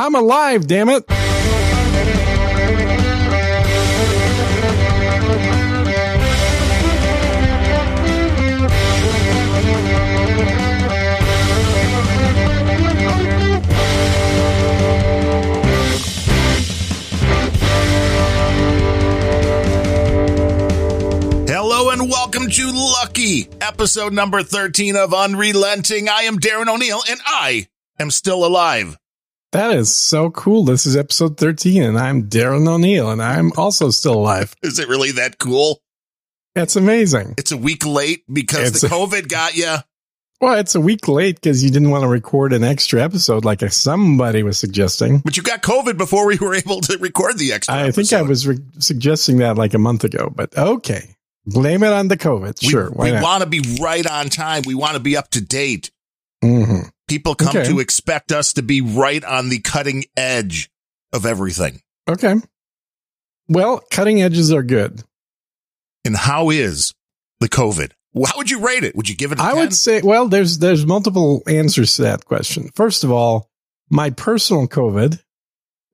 I'm alive, damn it. Hello and welcome to Lucky, episode number 13 of Unrelenting. I am Darren O'Neill and I am still alive. That is so cool. This is episode 13, and I'm Darren O'Neill, and I'm also still alive. Is it really that cool? That's amazing. It's a week late because It's the a- COVID got you. Well, it's a week late because you didn't want to record an extra episode like somebody was suggesting. But you got COVID before we were able to record the extra. I think I was re- suggesting that like a month ago, but okay. Blame it on the COVID. We, Sure. We want to be right on time. We want to be up to date. hmm People come Okay. to expect us to be right on the cutting edge of everything. Okay. Well, cutting edges are good. And how is the COVID? How would you rate it? Would you give it a I 10? would say, well, there's there's multiple answers to that question. First of all, my personal COVID,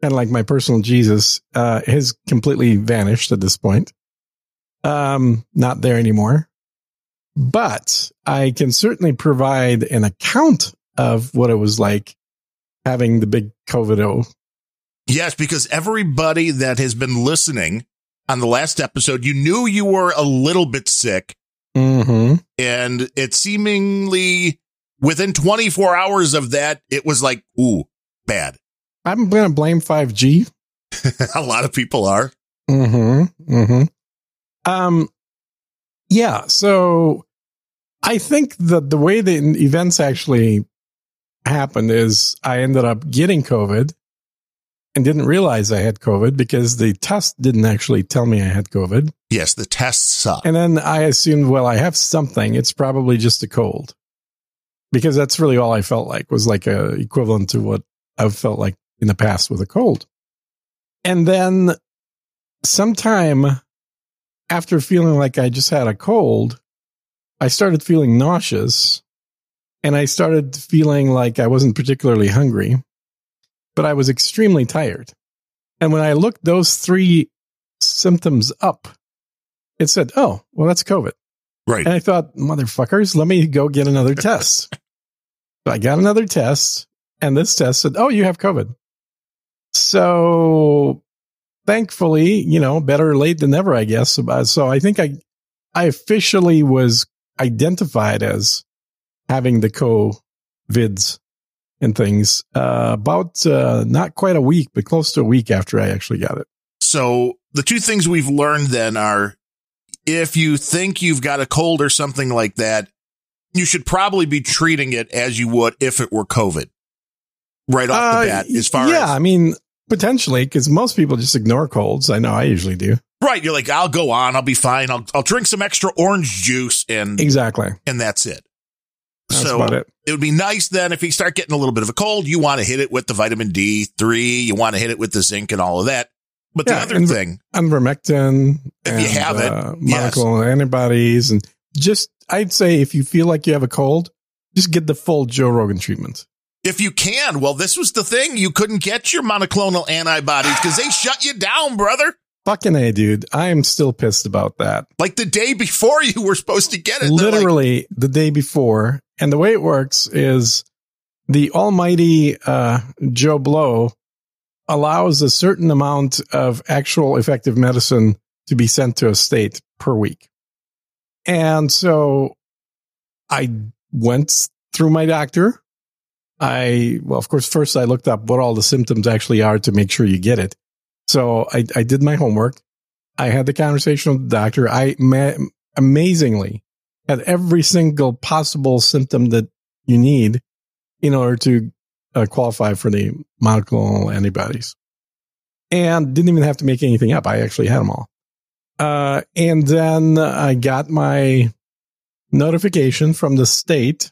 kind of like my personal Jesus, uh, has completely vanished at this point. Um, not there anymore. But I can certainly provide an account of what it was like having the big COVID O. Yes, because everybody that has been listening on the last episode, you knew you were a little bit sick, Mm-hmm. and it seemingly within 24 hours of that, it was like, ooh, bad. I'm going to blame 5G. a lot of people are. Mm-hmm. Mm-hmm. Um, yeah. So I think that the way the events actually happened is I ended up getting COVID and didn't realize I had COVID because the test didn't actually tell me I had COVID. Yes, the tests suck. And then I assumed, well, I have something. It's probably just a cold because that's really all I felt like was like a equivalent to what I've felt like in the past with a cold. And then sometime after feeling like I just had a cold, I started feeling nauseous and I started feeling like I wasn't particularly hungry, but I was extremely tired. And when I looked those three symptoms up, it said, Oh, well, that's COVID. right. And I thought, motherfuckers, let me go get another test. So I got another test, and this test said, Oh, you have COVID. So thankfully, you know, better late than never, I guess. So I think I, I officially was identified as having the COVIDs and things uh, about uh, not quite a week, but close to a week after I actually got it. So the two things we've learned then are if you think you've got a cold or something like that, you should probably be treating it as you would if it were COVID. Right off Uh, the bat, as far yeah, as I mean, potentially, because most people just ignore colds. I know I usually do. right, you're like, I'll go on, I'll be fine. I'll I'll drink some extra orange juice and Exactly. and that's it. That's so it. it would be nice then if you start getting a little bit of a cold, you want to hit it with the vitamin D3, you want to hit it with the zinc and all of that. But the other and- thing, Ivermectin. If you have it, uh, yes. monoclonal antibodies. And just, I'd say if you feel like you have a cold, just get the full Joe Rogan treatment. if you can, well, this was the thing. You couldn't get your monoclonal antibodies because they shut you down, brother. Fucking A, dude. I am still pissed about that. Like the day before you were supposed to get it. they're like, Literally the day before. And the way it works is the almighty uh, Joe Blow allows a certain amount of actual effective medicine to be sent to a state per week. And so I went through my doctor. I, well, of course, first I looked up what all the symptoms actually are to make sure you get it. So I, I did my homework. I had the conversation with the doctor. I ma- amazingly had every single possible symptom that you need in order to uh, qualify for the monoclonal antibodies and didn't even have to make anything up. I actually had them all. Uh, and then I got my notification from the state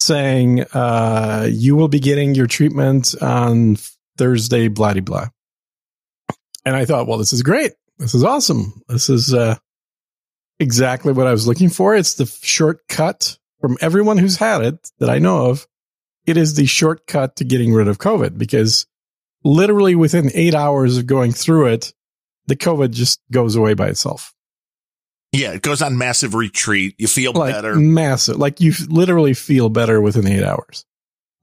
saying, uh, you will be getting your treatment on Thursday, blah, blah, blah. And I thought, well, this is great. This is awesome. This is, uh, exactly what I was looking for. It's the shortcut from everyone who's had it that I know of. It is the shortcut to getting rid of COVID because literally within eight hours of going through it, the COVID just goes away by itself. Yeah, it goes on massive retreat. You feel like better. massive. Like you literally feel better within eight hours.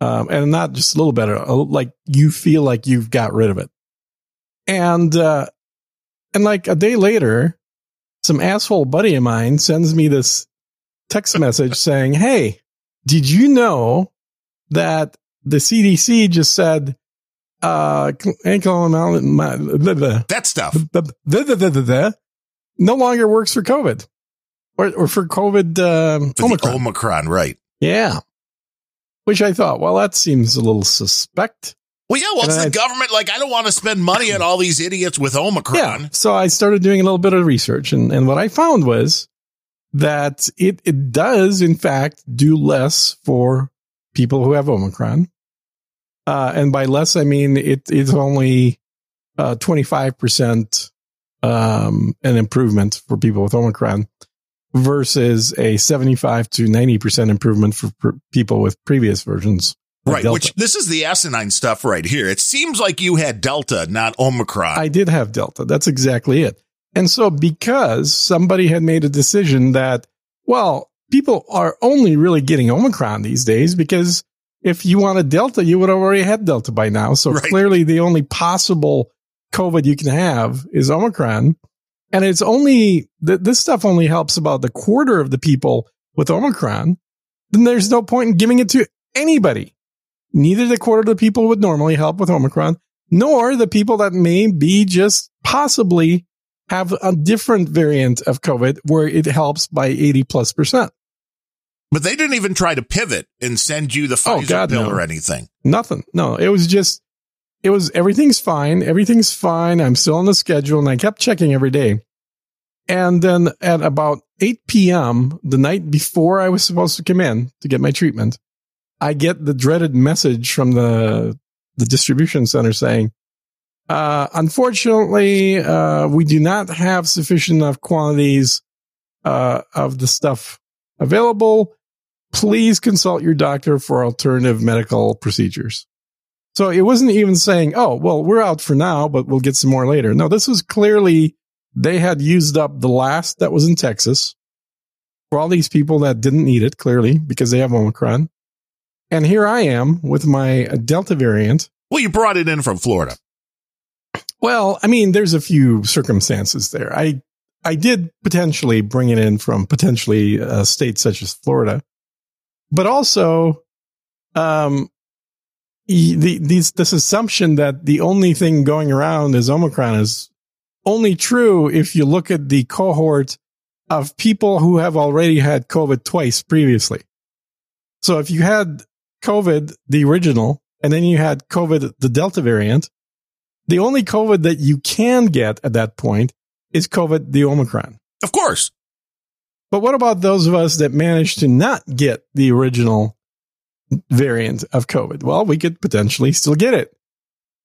Um, and not just a little better, like you feel like you've got rid of it. And, uh, and like a day later, some asshole buddy of mine sends me this text message saying, Hey, did you know that the CDC just said, uh, that stuff no longer works for COVID or, or for COVID, um, for Omicron. Omicron, right. Yeah. Which I thought, well, that seems a little suspect. Well, yeah, well, and it's I, the government. Like, I don't want to spend money on all these idiots with Omicron. Yeah. So I started doing a little bit of research, and, and what I found was that it, it does, in fact, do less for people who have Omicron. Uh, and by less, I mean it, it's only uh, 25% um, an improvement for people with Omicron versus a 75 to 90% improvement for pr- people with previous versions. Right, Delta. which this is the asinine stuff right here. It seems like you had Delta, not Omicron. I did have Delta. That's exactly it. And so because somebody had made a decision that, well, people are only really getting Omicron these days because if you wanted Delta, you would have already had Delta by now. So right. clearly the only possible COVID you can have is Omicron. And it's only, th- this stuff only helps about the quarter of the people with Omicron. Then there's no point in giving it to anybody. Neither the quarter of the people would normally help with Omicron, nor the people that may be just possibly have a different variant of COVID where it helps by 80 plus percent. But they didn't even try to pivot and send you the oh, Pfizer oh, God, pill no. or anything. Nothing. No, it was just, it was everything's fine. Everything's fine. I'm still on the schedule and I kept checking every day. And then at about 8 p.m., the night before I was supposed to come in to get my treatment, I get the dreaded message from the, the distribution center saying, uh, unfortunately, uh, we do not have sufficient enough quantities, uh, of the stuff available. Please consult your doctor for alternative medical procedures. So it wasn't even saying, Oh, well, we're out for now, but we'll get some more later. No, this was clearly they had used up the last that was in Texas for all these people that didn't need it, clearly, because they have Omicron. And here I am with my Delta variant. Well, you brought it in from Florida. Well, I mean, there's a few circumstances there. I I did potentially bring it in from potentially a state such as Florida, but also, um, the, these, this assumption that the only thing going around is Omicron is only true if you look at the cohort of people who have already had COVID twice previously. So if you had COVID, the original, and then you had COVID, the Delta variant, the only COVID that you can get at that point is COVID, the Omicron. Of course. But what about those of us that managed to not get the original variant of COVID? Well, we could potentially still get it.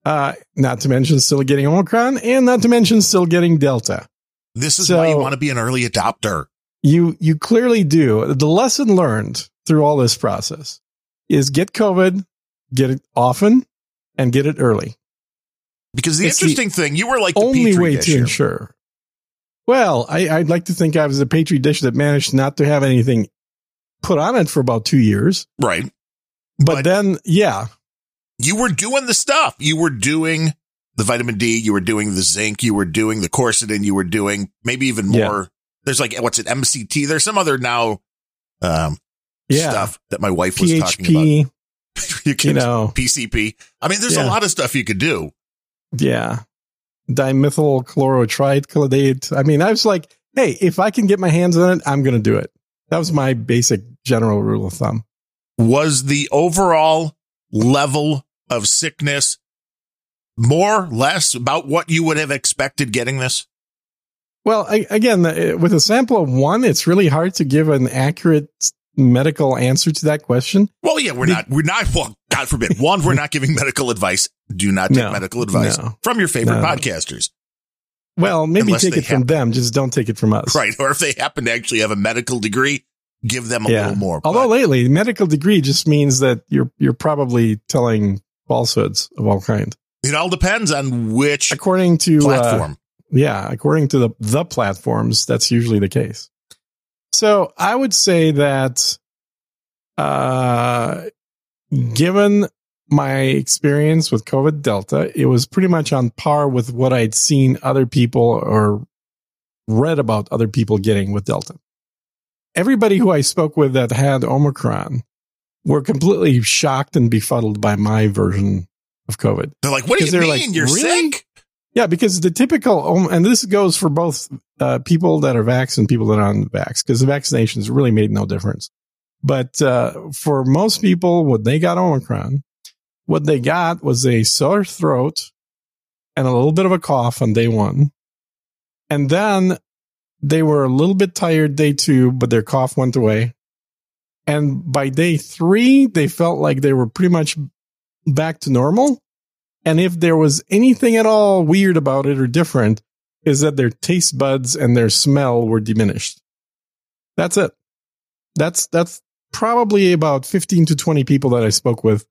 Uh, not to mention still getting Omicron and not to mention still getting Delta. This is so why you want to be an early adopter. You, you clearly do. The lesson learned through all this process is get COVID, get it often and get it early. Because the it's interesting the thing, you were like the only way to here. ensure. Well, I, would like to think I was a petri dish that managed not to have anything put on it for about two years. Right. But, but then, yeah. You were doing the stuff. You were doing the vitamin D. You were doing the zinc. You were doing the quercetin. You were doing maybe even more. Yeah. There's like, what's it? MCT. There's some other now, um, yeah. stuff that my wife was PHP, talking about. you can, you know, PCP. I mean, there's yeah. a lot of stuff you could do. Yeah. Dimethyl chlorotriide I mean, I was like, hey, if I can get my hands on it, I'm going to do it. That was my basic general rule of thumb. Was the overall level of sickness more, less about what you would have expected getting this? Well, I, again, with a sample of one, it's really hard to give an accurate medical answer to that question. Well, yeah, we're not, we're not, well, God forbid. One, we're not giving medical advice. Do not take no, medical advice no, from your favorite no. podcasters. Well, maybe Unless take it from them. Just don't take it from us. Right. Or if they happen to actually have a medical degree, give them a yeah. little more. Although but, lately, medical degree just means that you're, you're probably telling falsehoods of all kinds. It all depends on which according to uh, platform. yeah, according to the the platforms, that's usually the case. So I would say that, uh, given my experience with COVID Delta, it was pretty much on par with what I'd seen other people or read about other people getting with Delta. Everybody who I spoke with that had Omicron were completely shocked and befuddled by my version of COVID. They're like, what do you mean? like, You're "Really?" sick? Yeah, because the typical, Om- and this goes for both uh, people that are vaxxed and people that aren't vaxxed, because the vaccinations really made no difference. But uh, for most people, when they got Omicron, what they got was a sore throat and a little bit of a cough on day one. And then they were a little bit tired day two, but their cough went away. And by day three, they felt like they were pretty much back to normal. And if there was anything at all weird about it or different, is that their taste buds and their smell were diminished. That's it. That's that's probably about 15 to 20 people that I spoke with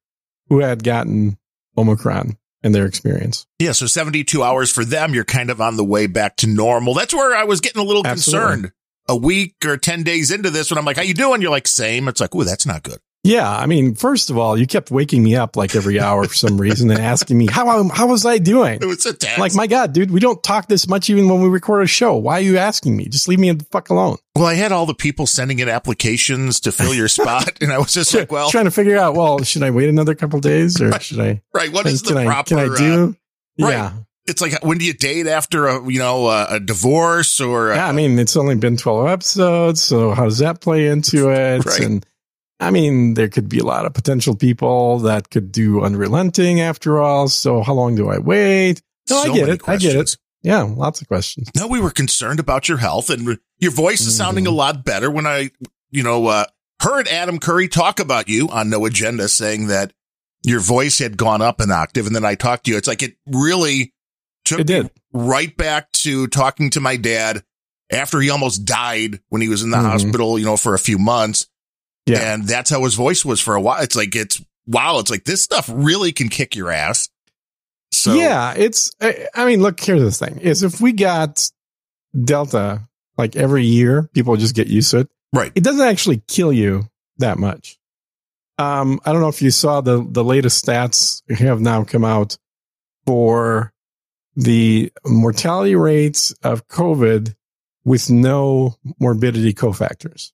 who had gotten Omicron and their experience. Yeah, so 72 hours for them, you're kind of on the way back to normal. That's where I was getting a little Absolutely. concerned. A week or 10 days into this, when I'm like, how you doing? You're like, same. It's like, ooh, that's not good. Yeah, I mean, first of all, you kept waking me up like every hour for some reason and asking me how how was I doing? It was a test. Like, my God, dude, we don't talk this much even when we record a show. Why are you asking me? Just leave me the fuck alone. well, I had all the people sending in applications to fill your spot. And I was just like, well, trying to figure out, well, should I wait another couple days or should I? right. What is the can I, proper, can I uh, do? right. Yeah, it's like, when do you date after a, you know, a, a divorce or, a, yeah. I mean, it's only been twelve episodes, so how does that play into it? Right. And I mean, there could be a lot of potential people that could do unrelenting after all. So how long do I wait? No, so I get it. I get it. Yeah, lots of questions. No, we were concerned about your health and your voice is sounding a lot better when I, you know, uh, heard Adam Curry talk about you on No Agenda saying that your voice had gone up an octave. And then I talked to you. It's like it really took It did. me right back to talking to my dad after he almost died when he was in the Mhm. hospital, you know, for a few months. Yeah. And that's how his voice was for a while. It's like, it's wow. It's like this stuff really can kick your ass. So yeah, it's. I mean, look. Here's the thing: is if we got Delta like every year, people just get used to it. right. It doesn't actually kill you that much. Um, I don't know if you saw the the latest stats have now come out for the mortality rates of COVID with no morbidity cofactors.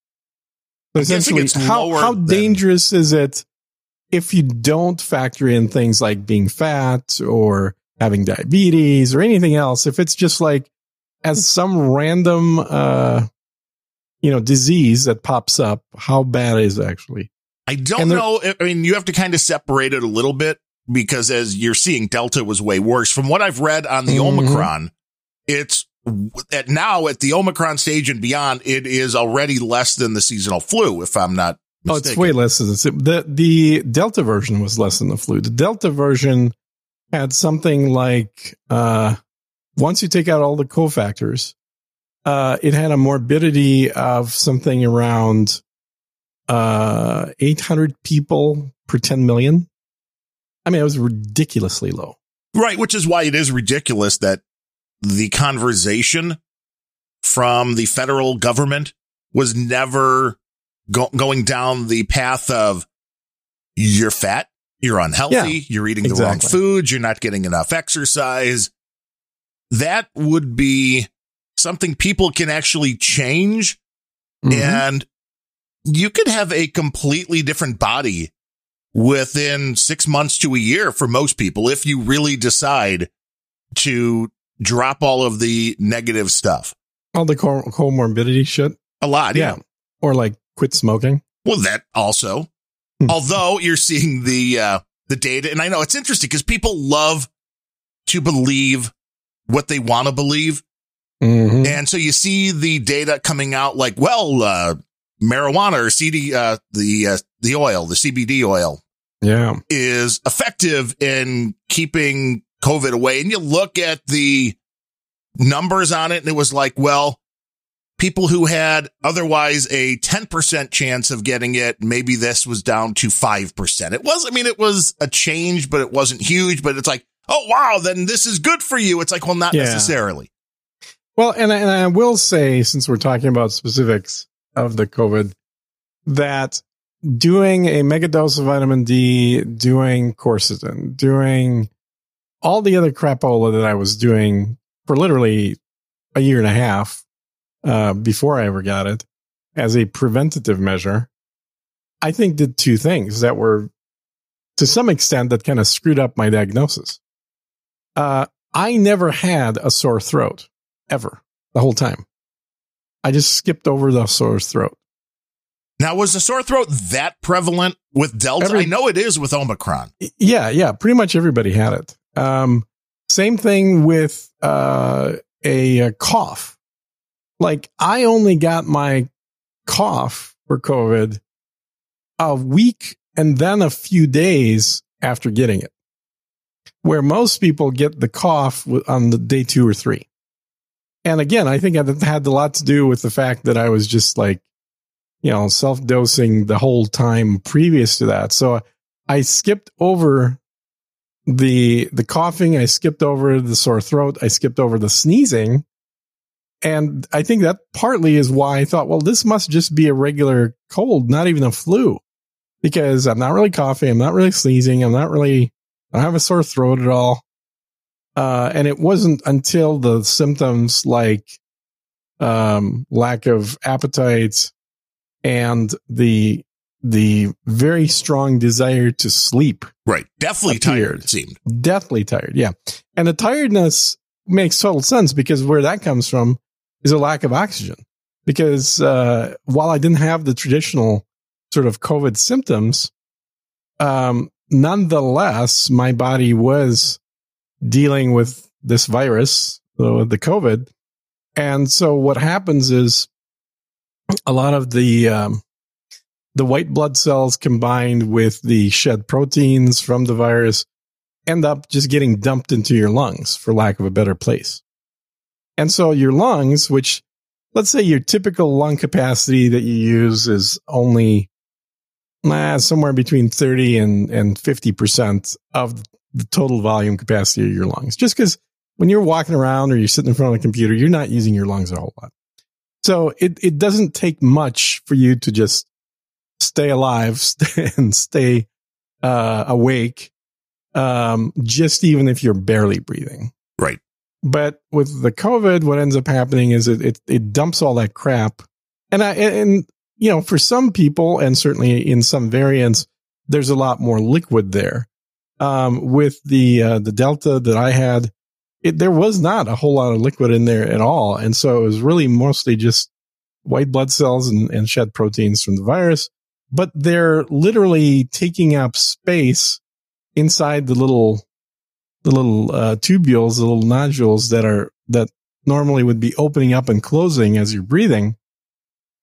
So essentially, how how than- dangerous is it if you don't factor in things like being fat or having diabetes or anything else? If it's just like as some random, uh, you know, disease that pops up, how bad is it actually? I don't there- know. I mean, you have to kind of separate it a little bit because as you're seeing, Delta was way worse. From what I've read on the Mhm. Omicron, it's at now at the Omicron stage and beyond, it is already less than the seasonal flu, if I'm not Oh, it's way less than this. The the Delta version was less than the flu. The Delta version had something like uh, once you take out all the cofactors, uh, it had a morbidity of something around uh, 800 people per 10 million. I mean, it was ridiculously low. Right, which is why it is ridiculous that the conversation from the federal government was never go- going down the path of you're fat, you're unhealthy, Yeah, you're eating the wrong exactly. foods, you're not getting enough exercise. That would be something people can actually change Mhm. and you could have a completely different body within six months to a year for most people if you really decide to drop all of the negative stuff. all the co- comorbidity shit. A lot. Yeah. Or like quit smoking. Well, that also, Hmm. although you're seeing the, uh, the data and I know it's interesting because people love to believe what they want to believe. Mhm. And so you see the data coming out like, well, uh, marijuana or CD, uh, the, uh, the oil, the CBD oil Yeah. is effective in keeping COVID away. And you look at the numbers on it and it was like, well, people who had otherwise a 10% chance of getting it, maybe this was down to 5%. It was, I mean, it was a change, but it wasn't huge, but it's like, oh, wow, then this is good for you. It's like, well, not Yeah. necessarily. Well, and I, and I will say, since we're talking about specifics of the COVID, that doing a mega dose of vitamin D, doing quercetin, doing all the other crapola that I was doing for literally a year and a half uh, before I ever got it as a preventative measure, I think did two things that were to some extent that kind of screwed up my diagnosis. Uh, I never had a sore throat ever the whole time. I just skipped over the sore throat. Now, was the sore throat that prevalent with Delta? Every- I know it is with Omicron. Yeah, yeah, pretty much everybody had it. Um, same thing with uh, a, a cough. Like I only got my cough for COVID a week and then a few days after getting it, where most people get the cough on the day two or three. And again, I think it had a lot to do with the fact that I was just like, you know, self dosing the whole time previous to that. So I skipped over the the coughing, I skipped over the sore throat, I skipped over the sneezing. And I think that partly is why I thought, well, this must just be a regular cold, not even a flu. Because I'm not really coughing, I'm not really sneezing, I'm not really I don't have a sore throat at all. Uh, and it wasn't until the symptoms like um, lack of appetite and the the very strong desire to sleep Right. Definitely Appeared. tired, it seemed. deathly tired. Yeah. And the tiredness makes total sense because where that comes from is a lack of oxygen. Because uh, while I didn't have the traditional sort of COVID symptoms, um, nonetheless, my body was dealing with this virus, the, the COVID. And so what happens is a lot of the, um, the white blood cells combined with the shed proteins from the virus end up just getting dumped into your lungs for lack of a better place. And so your lungs, which let's say your typical lung capacity that you use is only nah, somewhere between 30 and, and 50% of the total volume capacity of your lungs. Just because when you're walking around or you're sitting in front of a computer, you're not using your lungs a whole lot. So it, it doesn't take much for you to just stay alive and stay uh, awake, um, just even if you're barely breathing. Right. But with the COVID, what ends up happening is it, it, it dumps all that crap. And I, and, you know, for some people and certainly in some variants, there's a lot more liquid there. Um, with the, uh, the Delta that I had, it, there was not a whole lot of liquid in there at all. And so it was really mostly just white blood cells and, and shed proteins from the virus, but they're literally taking up space inside the little the little uh, tubules, the little nodules that are that normally would be opening up and closing as you're breathing.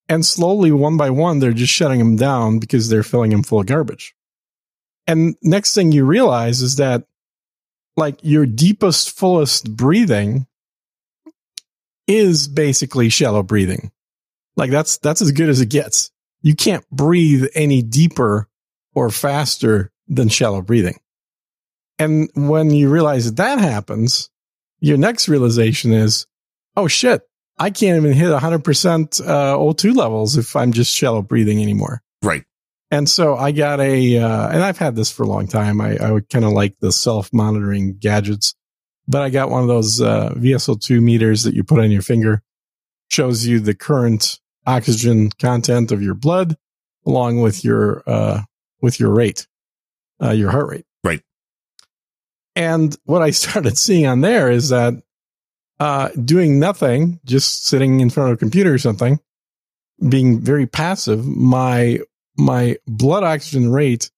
And slowly, one by one, they're just shutting them down because they're filling them full of garbage. And next thing you realize is that, like, your deepest, fullest breathing is basically shallow breathing. Like, that's that's as good as it gets. You can't breathe any deeper or faster than shallow breathing. And when you realize that, that happens, your next realization is, oh shit, I can't even hit 100% uh, O2 levels if I'm just shallow breathing anymore. Right. And so I got a, uh, and I've had this for a long time. I, I would kind of like the self monitoring gadgets, but I got one of those uh, SpO2 meters that you put on your finger, shows you the current oxygen content of your blood along with your, uh, with your rate, uh, your heart rate. Right. And what I started seeing on there is that uh, doing nothing, just sitting in front of a computer or something, being very passive, my my blood oxygen rate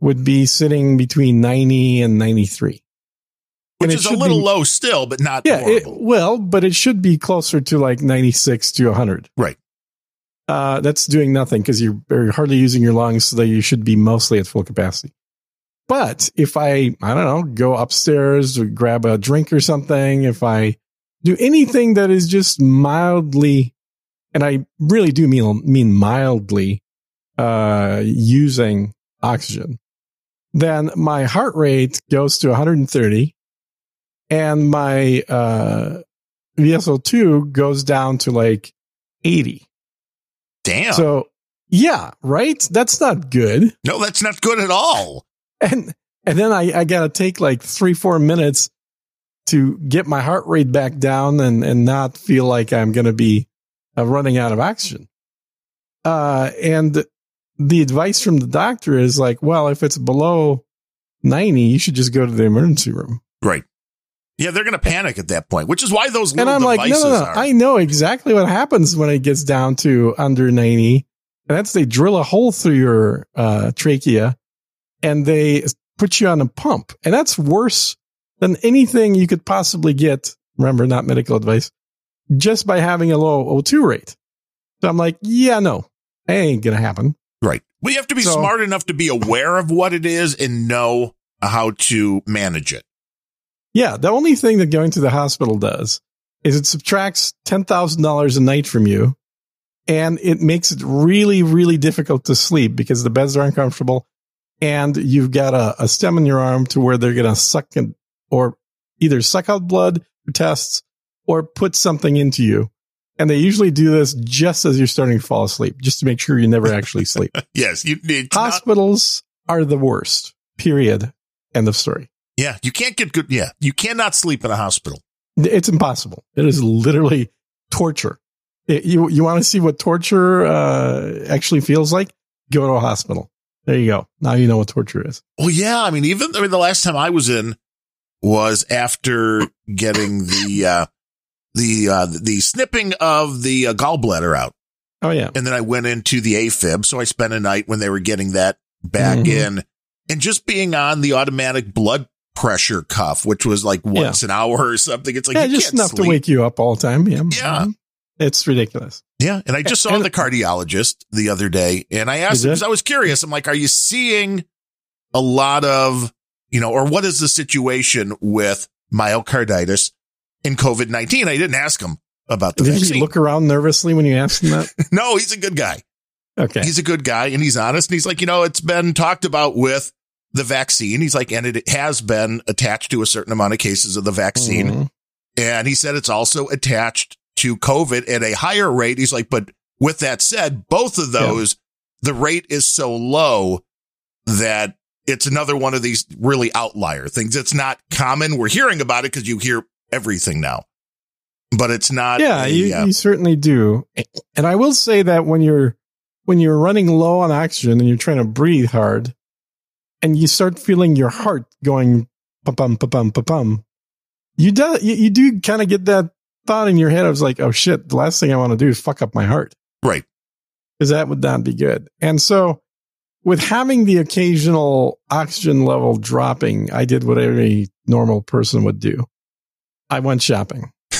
would be sitting between 90 and 93. Which And is a little be- low still, but not Yeah, it, well, but it should be closer to like 96 to 100. Right. Uh, that's doing nothing because you're, hardly using your lungs, so that you should be mostly at full capacity. But if I, I don't know, go upstairs or grab a drink or something, if I do anything that is just mildly, and I really do mean, mean mildly, uh, using oxygen, then my heart rate goes to 130 and my uh, SpO2 goes down to like 80. Damn. So, yeah, right? That's not good. no, that's not good at all. And and then I, I got to take like three, four minutes to get my heart rate back down and, and not feel like I'm going to be uh, running out of oxygen. Uh, and the advice from the doctor is like, well, if it's below 90, you should just go to the emergency room. Right. Yeah, they're going to panic at that point, which is why those And little I'm like, devices no, no, no. are. I know exactly what happens when it gets down to under 90. And that's they drill a hole through your uh, trachea and they put you on a pump. And that's worse than anything you could possibly get. Remember, not medical advice, just by having a low O2 rate. So I'm like, yeah, no, that ain't going to happen. right. We have to be So- smart enough to be aware of what it is and know how to manage it. Yeah. The only thing that going to the hospital does is it subtracts $10,000 a night from you and it makes it really, really difficult to sleep because the beds are uncomfortable and you've got a, a stem in your arm to where they're going to suck in, or either suck out blood for tests or put something into you. And they usually do this just as you're starting to fall asleep, just to make sure you never actually sleep. Yes, you need not, Hospitals are the worst, period. End of story. Yeah, you can't get good. Yeah, you cannot sleep in a hospital. It's impossible. It is literally torture. It- you you want to see what torture uh, actually feels like? Go to a hospital. There you go. Now you know what torture is. Well, yeah. I mean, even I mean, the last time I was in was after getting the uh, the uh, the snipping of the uh, gallbladder out, Oh yeah, and then I went into the AFib. So I spent a night when they were getting that back Mhm. in, and just being on the automatic blood pressure cuff, which was like once an hour or something. It's like yeah, you just enough sleep. to wake you up all the time. Yeah, Yeah. Mhm. it's ridiculous. Yeah. And I just saw And- the cardiologist the other day and I asked him because I was curious. I'm like, are you seeing a lot of, you know, or what is the situation with myocarditis in COVID 19? I didn't ask him about the Did vaccine. you look around nervously when you asked him that? no, he's a good guy. Okay, He's a good guy and he's honest. And he's like, you know, it's been talked about with the vaccine. He's like, and it has been attached to a certain amount of cases of the vaccine. Mhm. And he said it's also attached to COVID at a higher rate. He's like, but with that said, both of those, the rate is so low that it's another one of these really outlier things. It's not common. We're hearing about it because you hear everything now, but it's not. Yeah, a, you, uh, you certainly do. And I will say that when you're when you're running low on oxygen and you're trying to breathe hard, and you start feeling your heart going pum pum pum pum pum pum, you do you, you do kind of get that thought in your head. I was like, oh shit, the last thing I want to do is fuck up my heart right. because that would not be good. And so, with having the occasional oxygen level dropping, I did what every normal person would do. I went shopping.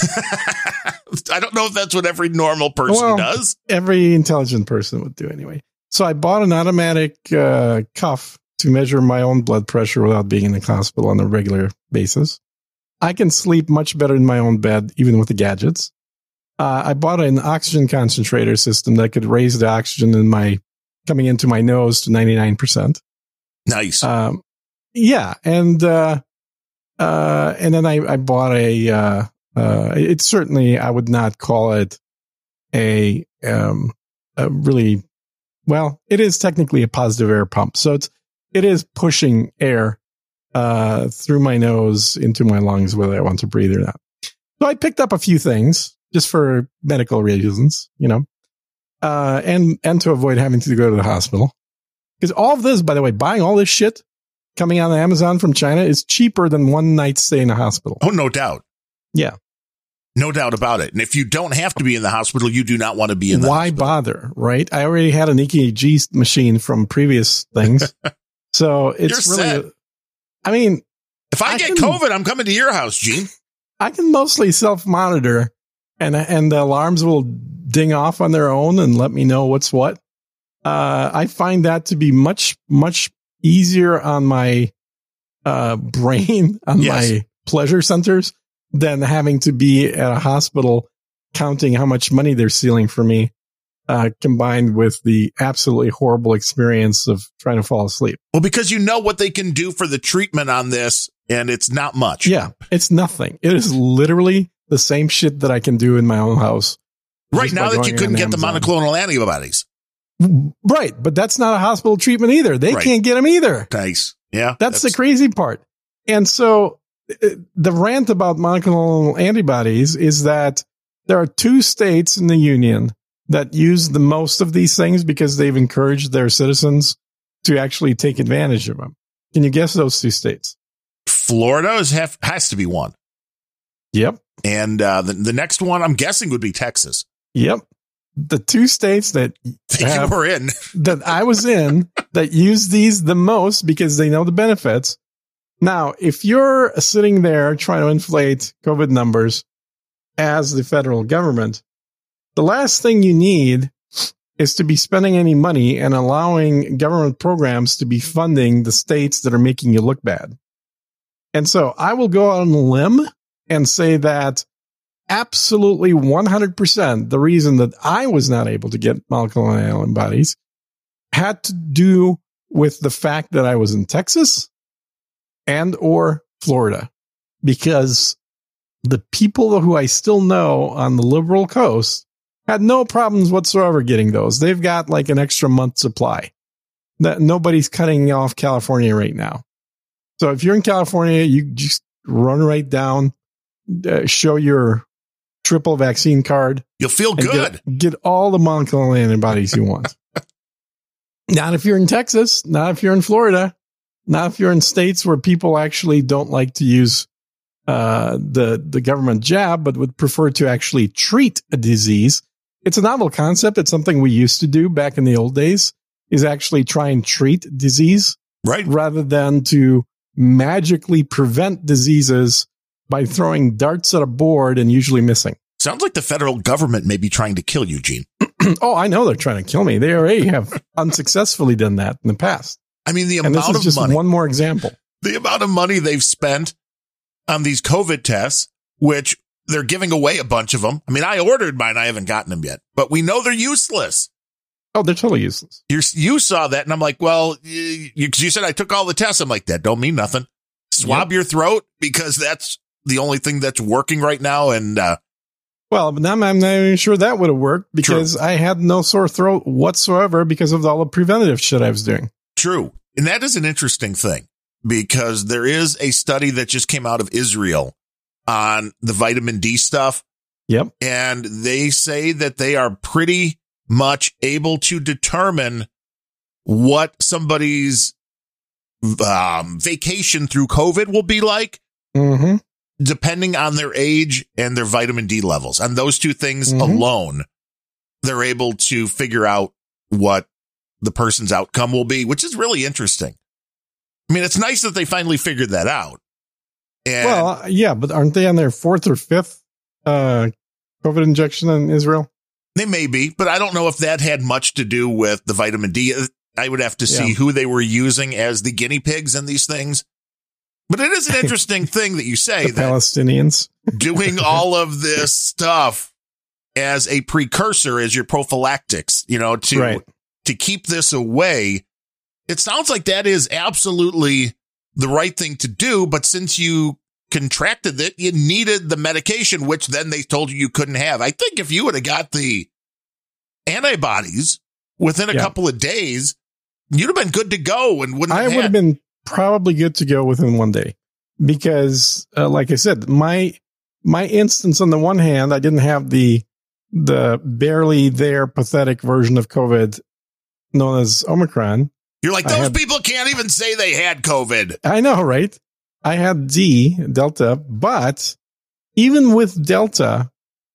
I don't know if that's what every normal person Well, does. every intelligent person would do anyway. So I bought an automatic uh, cuff to measure my own blood pressure without being in the hospital on a regular basis. I can sleep much better in my own bed, even with the gadgets. Uh, I bought an oxygen concentrator system that could raise the oxygen in my coming into my nose to 99%. Nice. Um, yeah. And, uh, uh, and then I, I bought a, uh, uh, it's certainly, I would not call it a, um, a really, well, it is technically a positive air pump. So it's, it is pushing air, uh, through my nose into my lungs, whether I want to breathe or not. So I picked up a few things just for medical reasons, you know, uh, and, and to avoid having to go to the hospital. Because all of this, by the way, buying all this shit coming on Amazon from China is cheaper than one night stay in a hospital. oh, no doubt. Yeah. No doubt about it. And if you don't have to be in the hospital, you do not want to be in the Why hospital. bother, right? I already had an EKG machine from previous things. so it's You're really, set. I mean, If I, I get can- COVID, I'm coming to your house, Gene. I can mostly self monitor and, and the alarms will ding off on their own and let me know what's what. Uh, I find that to be much, much easier on my, uh, brain, on Yes. my pleasure centers than having to be at a hospital counting how much money they're stealing from me, uh, combined with the absolutely horrible experience of trying to fall asleep. Well, because you know what they can do for the treatment on this and it's not much. Yeah, it's nothing. It is literally the same shit that I can do in my own house. Right now that you couldn't get Amazon. the monoclonal antibodies. Right, but that's not a hospital treatment either. They right. can't get them either. Nice. Yeah. That's, that's, the crazy part. And so uh, the rant about monoclonal antibodies is that there are two states in the union that use the most of these things because they've encouraged their citizens to actually take advantage of them. Can you guess those two states? Florida is have, has to be one. Yep. And uh, the, the next one I'm guessing would be Texas. Yep. The two states that have, you were in that I was in that use these the most because they know the benefits. Now, if you're sitting there trying to inflate COVID numbers as the federal government, the last thing you need is to be spending any money and allowing government programs to be funding the states that are making you look bad. And so I will go on a limb and say that absolutely 100% the reason that I was not able to get monoclonal antibodies had to do with the fact that I was in Texas and or Florida because the people who I still know on the liberal coast had no problems whatsoever getting those. They've got like an extra month supply that nobody's cutting off California right now. So if you're in California, you just run right down, uh, show your triple vaccine card. You'll feel good. Get, get, all the monoclonal antibodies you want. not if you're in Texas, not if you're in Florida, not if you're in states where people actually don't like to use uh, the the government jab, but would prefer to actually treat a disease. It's a novel concept. It's something we used to do back in the old days. Is actually try and treat disease, right? Rather than to magically prevent diseases by throwing darts at a board and usually missing. Sounds like the federal government may be trying to kill you, Gene. oh, I know they're trying to kill me. They already have unsuccessfully done that in the past. I mean, the and amount of just money. One more example. The amount of money they've spent on these COVID tests, which they're giving away a bunch of them. I mean, I ordered mine. I haven't gotten them yet, but we know they're useless. Oh, they're totally useless. you you saw that, and I'm like, well, you, you said I took all the tests. I'm like, that don't mean nothing. Swab yep. your throat because that's the only thing that's working right now. And uh, well, I'm, I'm not even sure that would have worked because true. I had no sore throat whatsoever because of all the preventative shit I was doing. True, and that is an interesting thing because there is a study that just came out of Israel on the vitamin D stuff. Yep, and they say that they are pretty much able to determine what somebody's um, vacation through COVID will be like. Mm-hmm depending on their age and their vitamin D levels. And those two things mm-hmm. alone, they're able to figure out what the person's outcome will be, which is really interesting. I mean, it's nice that they finally figured that out. And well, yeah, but aren't they on their fourth or fifth uh, COVID injection in Israel? They may be, but I don't know if that had much to do with the vitamin D. I would have to see yeah. who they were using as the guinea pigs in these things. But it is an interesting thing that you say the Palestinians doing all of this stuff as a precursor, as your prophylactics, you know, to right. to keep this away. It sounds like that is absolutely the right thing to do. But since you contracted it, you needed the medication, which then they told you you couldn't have. I think if you would have got the antibodies within a yeah. couple of days, you'd have been good to go and wouldn't. I would have been probably good to go within one day because, uh, like I said, my my instance on the one hand, I didn't have the the barely there pathetic version of COVID known as Omicron. You're like those had, people can't even say they had COVID. I know, right? I had D Delta, but even with Delta,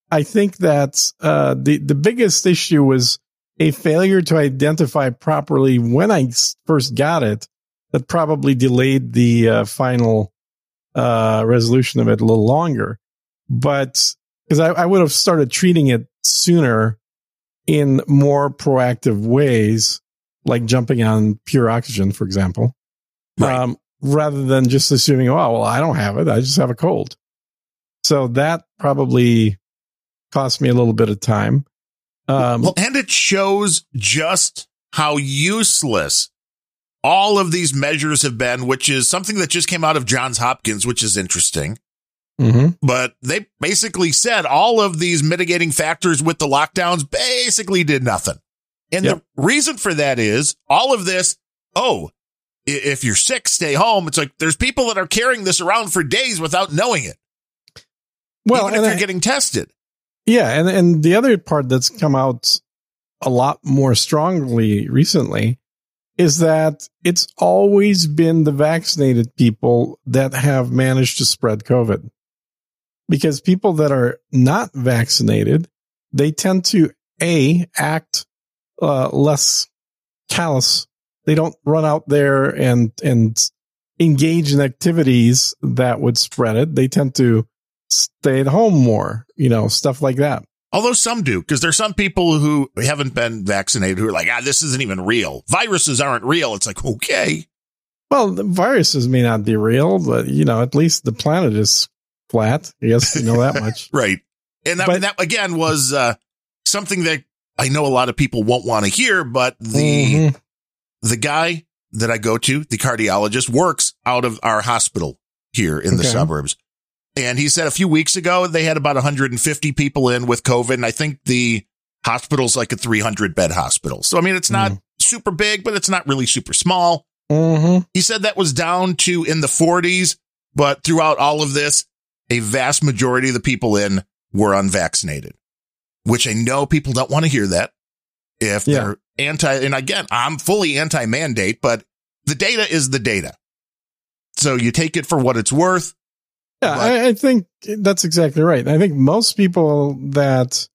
I think that uh, the the biggest issue was a failure to identify properly when I first got it that probably delayed the uh, final uh, resolution of it a little longer. But because I, I would have started treating it sooner in more proactive ways, like jumping on pure oxygen, for example, right. um, rather than just assuming, oh, well, I don't have it. I just have a cold. So that probably cost me a little bit of time. Um, well, and it shows just how useless all of these measures have been, which is something that just came out of Johns Hopkins, which is interesting. hmm But they basically said all of these mitigating factors with the lockdowns basically did nothing. And Yep. the reason for that is all of this. Oh, if you're sick, stay home. It's like there's people that are carrying this around for days without knowing it. Well, even if and you're I- getting tested. Yeah, and and the other part that's come out a lot more strongly recently is that it's always been the vaccinated people that have managed to spread COVID. Because people that are not vaccinated, they tend to a act uh, less callous. They don't run out there and and engage in activities that would spread it. They tend to stay at home more, you know, stuff like that. Although some do, because there's some people who haven't been vaccinated who are like, ah, this isn't even real. Viruses aren't real. It's like, okay. Well, the viruses may not be real, but you know, at least the planet is flat. I guess you know that much. Right. And that, But- that again was uh, something that I know a lot of people won't want to hear, but the Mhm. the guy that I go to, the cardiologist, works out of our hospital here in the suburbs. And he said a few weeks ago they had about 150 people in with COVID. And I think the hospital's like a 300 bed hospital. So, I mean, it's not Mm. super big, but it's not really super small. Mhm. He said that was down to in the 40s, but throughout all of this, a vast majority of the people in were unvaccinated, which I know people don't want to hear that if Yeah. they're anti. And again, I'm fully anti mandate, but the data is the data. So you take it for what it's worth. Yeah, I, I think that's exactly right. I think most people that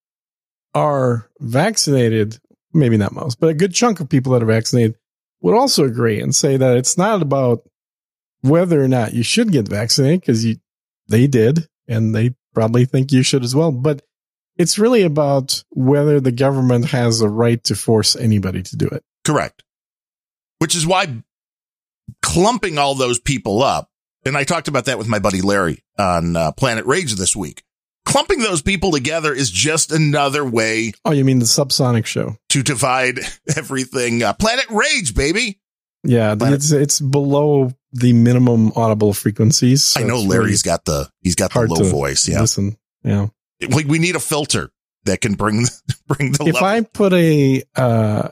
are vaccinated, maybe not most, but a good chunk of people that are vaccinated would also agree and say that it's not about whether or not you should get vaccinated because you they did and they probably think you should as well. But it's really about whether the government has a right to force anybody to do it. Correct. Which is why clumping all those people up, and I talked about that with my buddy Larry on uh, Planet Rage this week. Clumping those people together is just another way Oh, you mean the subsonic show? to divide everything. Uh, Planet Rage, baby. Yeah, Planet- it's it's below the minimum audible frequencies. so I know Larry's got the he's got the low voice. Yeah, Listen, yeah. We, we need a filter that can bring bring the If level. I put a uh,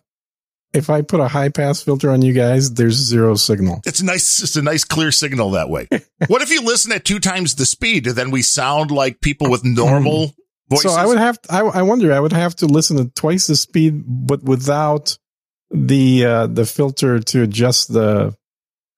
if I put a high pass filter on you guys, there's zero signal. it's nice. It's a nice clear signal that way. what if you listen at two times the speed? Then we sound like people with normal voices. So I would have to, I, I wonder I would have to listen at twice the speed, but without the uh, the filter to adjust the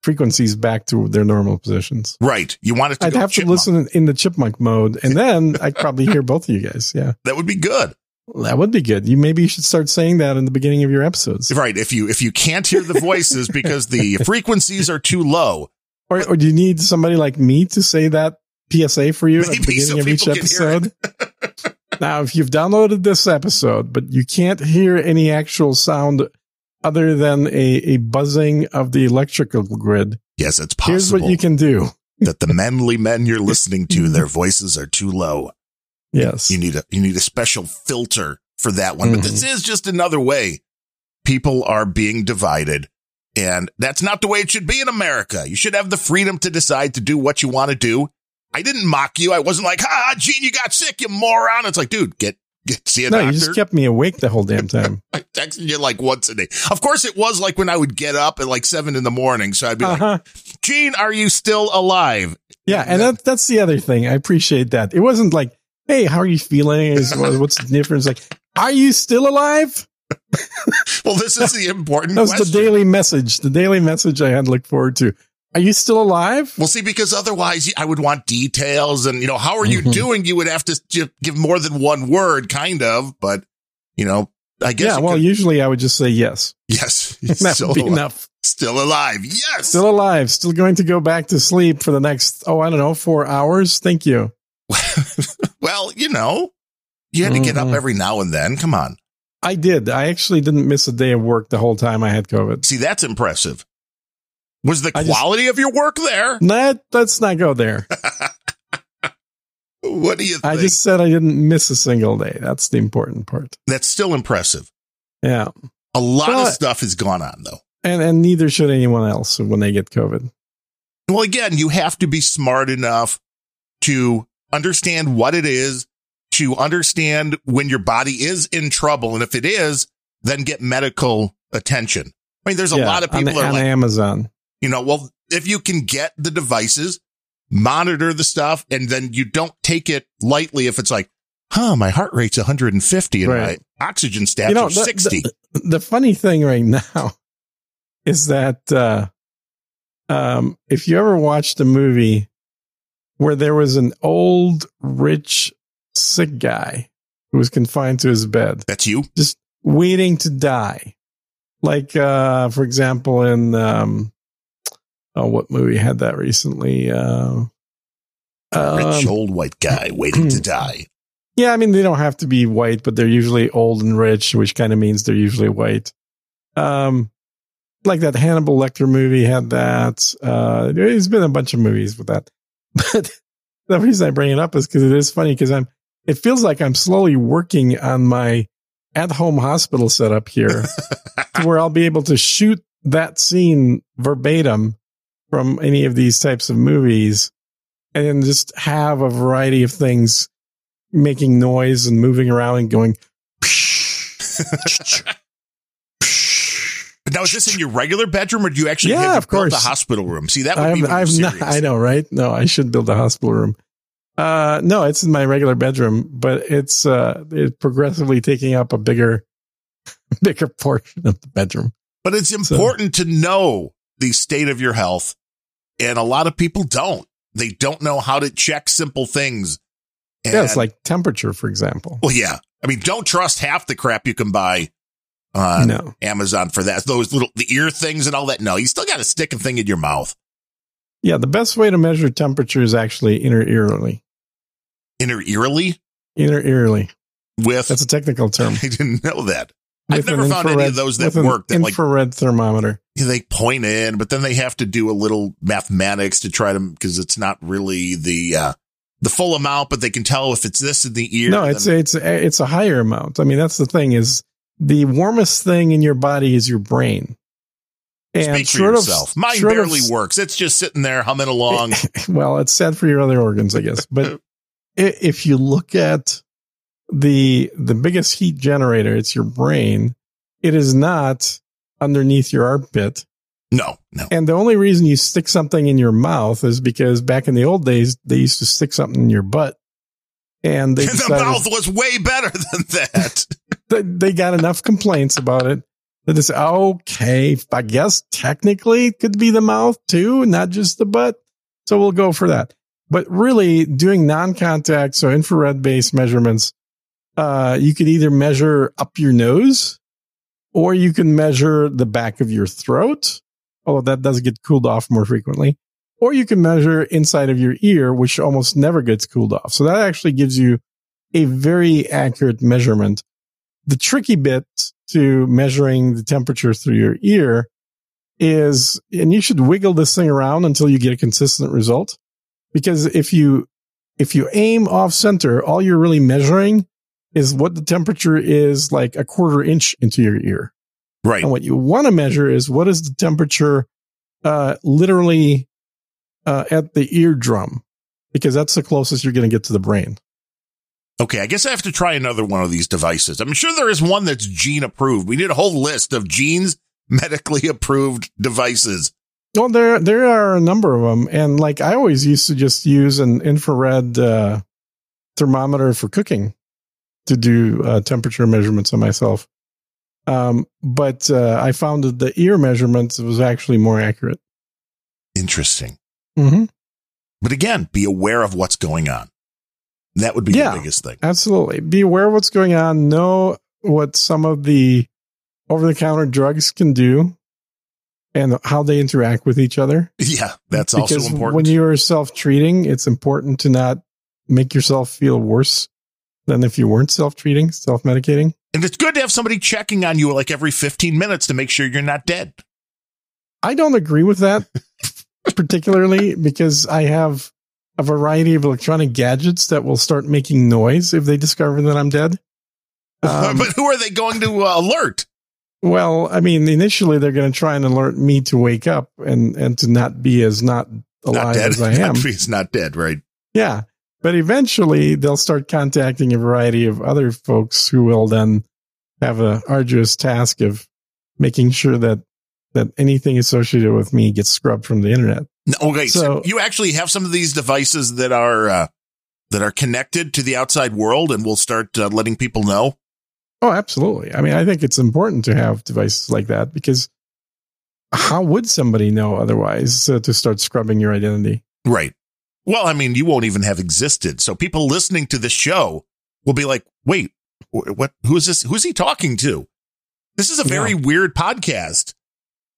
frequencies back to their normal positions. right. You want it to I'd have to listen in the chipmunk mode, and then I'd probably hear both of you guys. Yeah, That would be good. that would be good. You maybe you should start saying that in the beginning of your episodes, Right. If you if you can't hear the voices because the frequencies are too low, or or do you need somebody like me to say that PSA for you at the beginning so of each people can hear it. episode? now, if you've downloaded this episode, but you can't hear any actual sound other than a, a buzzing of the electrical grid, yes, it's possible. here's what you can do. that the manly men you're listening to, their voices are too low. Yes. You need a you need a special filter for that one. But Mhm. this is just another way people are being divided. And that's not the way it should be in America. You should have the freedom to decide to do what you want to do. I didn't mock you. I wasn't like, ah, Gene, you got sick, you moron. It's like, dude, get, see a no, doctor. you just kept me awake the whole damn time. I texted you like once a day. Of course, it was like when I would get up at like seven in the morning. So I'd be like, Uh-huh. Gene, are you still alive? Yeah, and that, that's the other thing. I appreciate that. It wasn't like, hey, how are you feeling? What's the difference? Like, are you still alive? Well, this is the important That was question. the daily message. The daily message I had to look forward to. Are you still alive? Well, see, because otherwise I would want details and, you know, how are you Mhm. doing? You would have to give more than one word, kind of, but, you know, I guess. yeah, well, could- usually I would just say yes. yes, That still, would be alive. enough. still alive. Yes. Still alive. Still going to go back to sleep for the next, oh, I don't know, four hours. Thank you. well, you know, you had to get up Mhm. every now and then. Come on. I did. I actually didn't miss a day of work the whole time I had COVID. See, that's impressive. Was the I just- quality of your work there? Nah, let's not go there. What do you think? I just said I didn't miss a single day. That's the important part. that's still impressive. Yeah. A lot Well, of stuff has gone on though. And and neither should anyone else when they get COVID. Well, again, you have to be smart enough to understand what it is, to understand when your body is in trouble. And if it is, then get medical attention. I mean, there's a Yeah, lot of on, people are on like, Amazon. You know, well, if you can get the devices, monitor the stuff, and then you don't take it lightly if it's like, huh, my heart rate's 150 and Right. my oxygen stats You know, are the- 60. the funny thing right now is that uh, um, if you ever watched a movie where there was an old, rich, sick guy who was confined to his bed, That's you. just waiting to die, like uh, for example, in um, oh, what movie had that recently? Uh, Rich um, old white guy waiting to die. yeah, I mean they don't have to be white, but they're usually old and rich, which kind of means they're usually white. Um, like that Hannibal Lecter movie had that. Uh, there's been a bunch of movies with that, but the reason I bring it up is because it is funny because I'm. It feels like I'm slowly working on my at-home hospital setup here, to where I'll be able to shoot that scene verbatim from any of these types of movies, and then just have a variety of things making noise and moving around and going. Now, is this in your regular bedroom or do you actually Yeah, have of course. hospital room? See, that would be when I've you're not. I know, right? No, I should build a hospital room. Uh, no, it's in my regular bedroom, but it's, uh, it's progressively taking up a bigger, bigger portion of the bedroom. But it's important to know the state of your health. And a lot of people don't. They don't know how to check simple things. And, yeah, it's like temperature, for example. well, yeah. I mean, don't trust half the crap you can buy on no. Amazon for that. Those little, the ear things and all that. No, you still got to stick a thing in your mouth. Yeah, the best way to measure temperature is actually inner early. Inner eerily Inner early. with, That's a technical term. I didn't know that. I've never found any of those that with work that like infrared thermometer. They point in, but then they have to do a little mathematics to try to because it's not really the uh the full amount, but they can tell if it's this in the ear. No, it's then- it's it's a higher amount. I mean, that's the thing is the warmest thing in your body is your brain. And speak for short of- yourself. Mine short of- barely works. It's just sitting there humming along. well, it's sad for your other organs, I guess. But if you look at the the biggest heat generator, it's your brain. It is not underneath your armpit. no, no. And the only reason you stick something in your mouth is because back in the old days, they used to stick something in your butt. And they the mouth was way better than that. they, they got enough complaints about it that it's okay. I guess technically it could be the mouth too, not just the butt. So we'll go for that. But really doing non-contact, so infrared based measurements, uh, you could either measure up your nose or you can measure the back of your throat. Although that does get cooled off more frequently. Or you can measure inside of your ear, which almost never gets cooled off. So that actually gives you a very accurate measurement. The tricky bit to measuring the temperature through your ear is, and you should wiggle this thing around until you get a consistent result. Because if you, if you aim off center, all you're really measuring is what the temperature is like a quarter inch into your ear. Right. And what you want to measure is what is the temperature, uh, literally, uh, at the eardrum, because that's the closest you're going to get to the brain. Okay, I guess I have to try another one of these devices. I'm sure there is one that's gene approved. We need a whole list of genes medically approved devices. Well, there there are a number of them, and like I always used to just use an infrared uh, thermometer for cooking to do uh, temperature measurements on myself. Um, but uh, I found that the ear measurements was actually more accurate. Interesting. Mm-hmm. But again, be aware of what's going on. That would be Yeah. the biggest thing. Absolutely, be aware of what's going on. Know what some of the over the counter drugs can do, and how they interact with each other. Yeah, that's also because important. when you are self treating, it's important to not make yourself feel worse than if you weren't self treating, self medicating. and it's good to have somebody checking on you like every 15 minutes to make sure you're not dead. I don't agree with that particularly because I have a variety of electronic gadgets that will start making noise if they discover that I'm dead. Um, but who are they going to uh, alert? Well, I mean, initially they're going to try and alert me to wake up and and to not be as not alive not dead. as I am. He's not dead, right? Yeah. But eventually they'll start contacting a variety of other folks who will then have a arduous task of making sure that that anything associated with me gets scrubbed from the internet. Okay, so, So- you actually have some of these devices that are uh, that are connected to the outside world, and we'll start uh, letting people know. Oh, absolutely. I mean, I think it's important to have devices like that because how would somebody know otherwise uh, to start scrubbing your identity? Right. Well, I mean, you won't even have existed, so people listening to this show will be like, "Wait, what? Who is this? Who's he talking to?" This is a very weird podcast.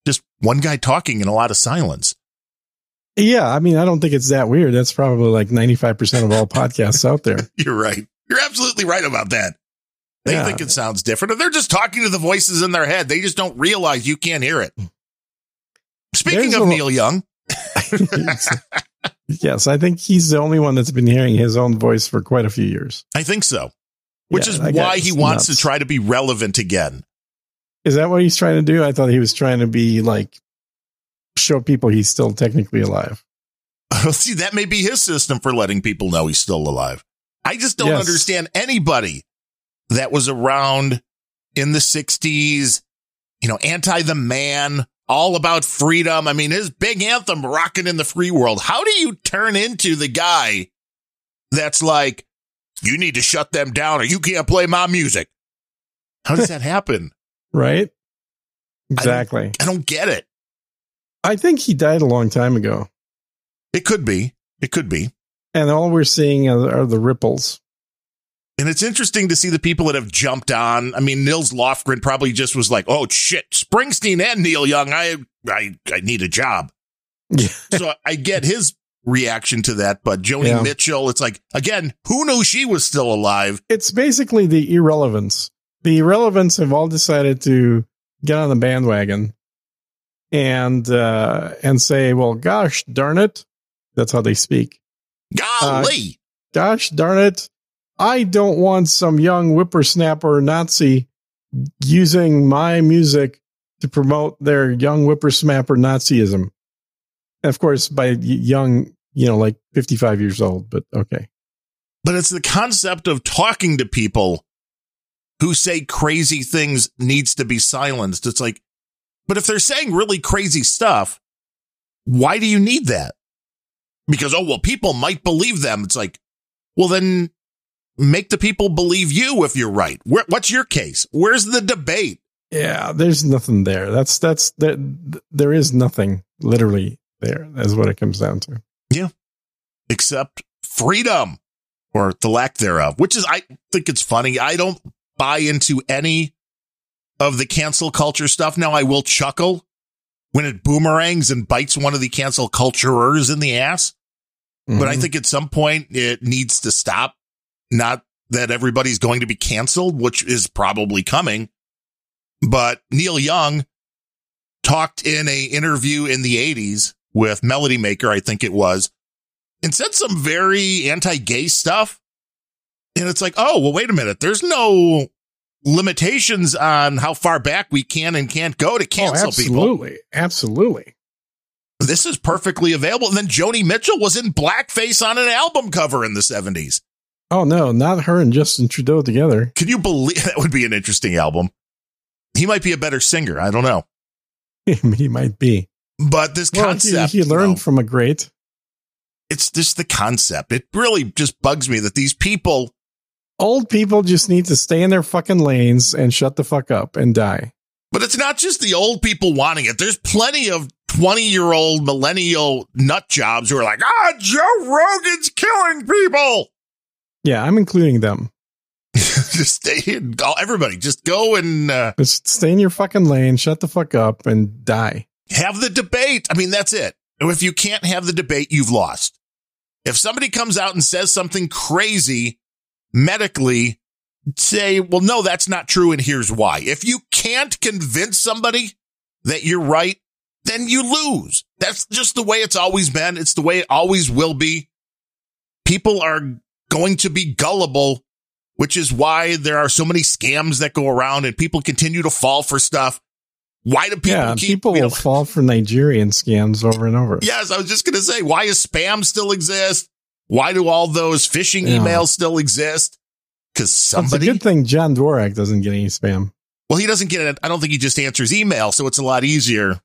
Just one guy talking in a lot of silence. Yeah, I mean, I don't think it's that weird. That's probably like 95% of all podcasts out there. You're right. You're absolutely right about that. They Yeah. think it sounds different, or they're just talking to the voices in their head. They just don't realize you can't hear it. Speaking There's of Neil Young, yes, I think he's the only one that's been hearing his own voice for quite a few years. I think so. Which Yeah, is that why he wants nuts. to try to be relevant again. Is that what he's trying to do? I thought he was trying to be like show people he's still technically alive. See, that may be his system for letting people know he's still alive. I just don't Yes. understand anybody that was around in the 60s, you know, anti the man, all about freedom. I mean, his big anthem, Rocking in the Free World. How do you turn into the guy that's like, you need to shut them down or you can't play my music? How does that happen? Right? Exactly. I don't get it. I think he died a long time ago. It could be. It could be. And all we're seeing are, are the ripples. And it's interesting to see the people that have jumped on. I mean, Nils Lofgren probably just was like, "Oh shit, Springsteen and Neil Young, I I I need a job." So I get his reaction to that, but Joni Yeah. Mitchell, it's like again, who knew she was still alive? It's basically the irrelevance. The irrelevance have all decided to get on the bandwagon and uh and say, well, gosh darn it. That's how they speak. Golly, Gosh darn it. I don't want some young whippersnapper Nazi using my music to promote their young whippersnapper Nazism. Of course, by young, you know, like 55 years old, but okay. but it's the concept of talking to people who say crazy things needs to be silenced. It's like, but if they're saying really crazy stuff, why do you need that? Because, oh, well, people might believe them. It's like, well, then make the people believe you if you're right. Where, what's your case? Where's the debate? Yeah, there's nothing there. That's, that's, there, there is nothing literally there. That's what it comes down to. Yeah, except freedom or the lack thereof, which is, I think it's funny. I don't buy into any of the cancel culture stuff. Now I will chuckle when it boomerangs and bites one of the cancel culturers in the ass. But I Mhm. think at some point it needs to stop. Not that everybody's going to be canceled, which is probably coming. But Neil Young talked in a interview in the 80s with Melody Maker, I think it was, and said some very anti-gay stuff. And it's like, oh, well, wait a minute. There's no limitations on how far back we can and can't go to Oh, cancel people. absolutely. Absolutely. This is perfectly available. And then Joni Mitchell was in blackface on an album cover in the 70s. Oh no, not her and Justin Trudeau together. Can you believe that would be an interesting album? He might be a better singer. I don't know. he might be. But this Well, he, concept, he learned you know, from a great. it's just the concept. It really just bugs me that these people, Old people just need to stay in their fucking lanes and shut the fuck up and die. but it's not just the old people wanting it. There's plenty of 20 year old millennial nut jobs who are like, ah, Joe Rogan's killing people. Yeah, I'm including them. just stay in. Everybody, just go and uh, Just stay in your fucking lane, shut the fuck up, and die. have the debate. I mean, that's it. If you can't have the debate, you've lost. If somebody comes out and says something crazy medically, say, well, no, that's not true. And here's why. If you can't convince somebody that you're right, then you lose. That's just the way it's always been. It's the way it always will be. People are going to be gullible which is why there are so many scams that go around and people continue to fall for stuff. Why do people yeah, keep people you know- will fall for Nigerian scams over and over. Yes, I was just going to say, why does spam still exist? Why do all those phishing Yeah. emails still exist? Because somebody. It's a good thing John Dvorak doesn't get any spam. well, he doesn't get it. I don't think he just answers email, so it's a lot easier.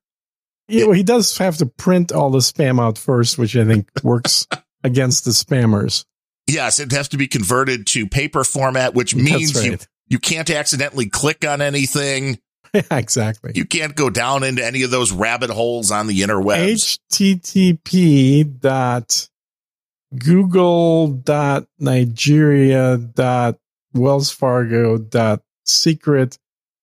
Yeah, well, he does have to print all the spam out first, which I think works against the spammers. Yes, it has to be converted to paper format, which means That's you you can't accidentally click on anything. Yeah, exactly. You can't go down into any of those rabbit holes on the interwebs. http dot google dot nigeria dot wells fargo dot secret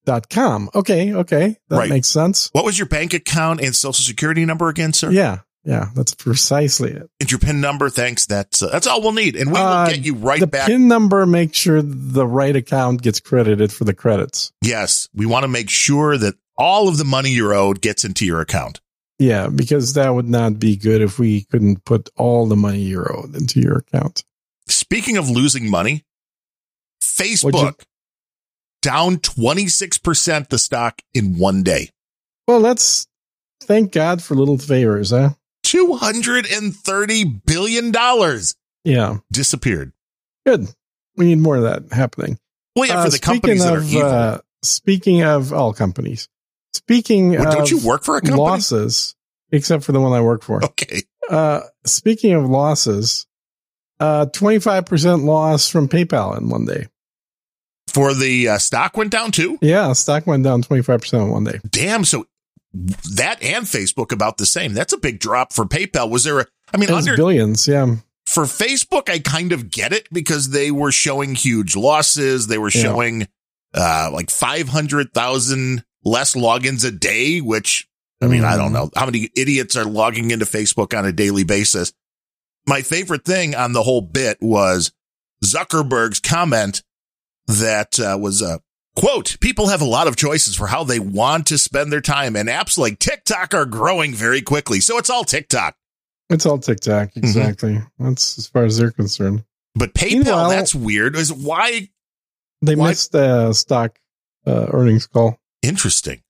dot com okay okay that Right. makes sense what was your bank account and social security number again, sir? yeah yeah that's precisely it And your PIN number. Thanks. That's uh, that's all we'll need, and we will Uh, get you right the back. pin number makes sure the right account gets credited for the credits yes, we want to make sure that all of the money you're owed gets into your account. yeah because that would not be good if we couldn't put all the money you're owed into your account Speaking of losing money, Facebook down 26% the stock in one day. well let's thank god for little favors huh $230 billion yeah disappeared. Good. We need more of that happening. Well, yeah, Uh, for the companies that are of, evil. Uh, speaking of all companies, speaking Well, of don't you work for a company? losses, except for the one I work for. Okay. Uh, speaking of losses, uh, 25% loss from PayPal in one day. For the uh, stock went down too. Yeah, stock went down 25% in one day. Damn. So that and Facebook about the same. That's a big drop for PayPal. Was there a, I mean, under billions. Yeah. for Facebook, I kind of get it because they were showing huge losses. They were Yeah. showing uh, like 500,000 less logins a day, which I mean, I don't Mhm. know how many idiots are logging into Facebook on a daily basis. My favorite thing on the whole bit was Zuckerberg's comment that uh, was a quote, people have a lot of choices for how they want to spend their time and apps like TikTok are growing very quickly. So it's all TikTok. It's all TikTok. Mm-hmm. Exactly. That's as far as they're concerned. But PayPal, Meanwhile- that's weird. Is why They Why- missed the stock uh, earnings call. interesting.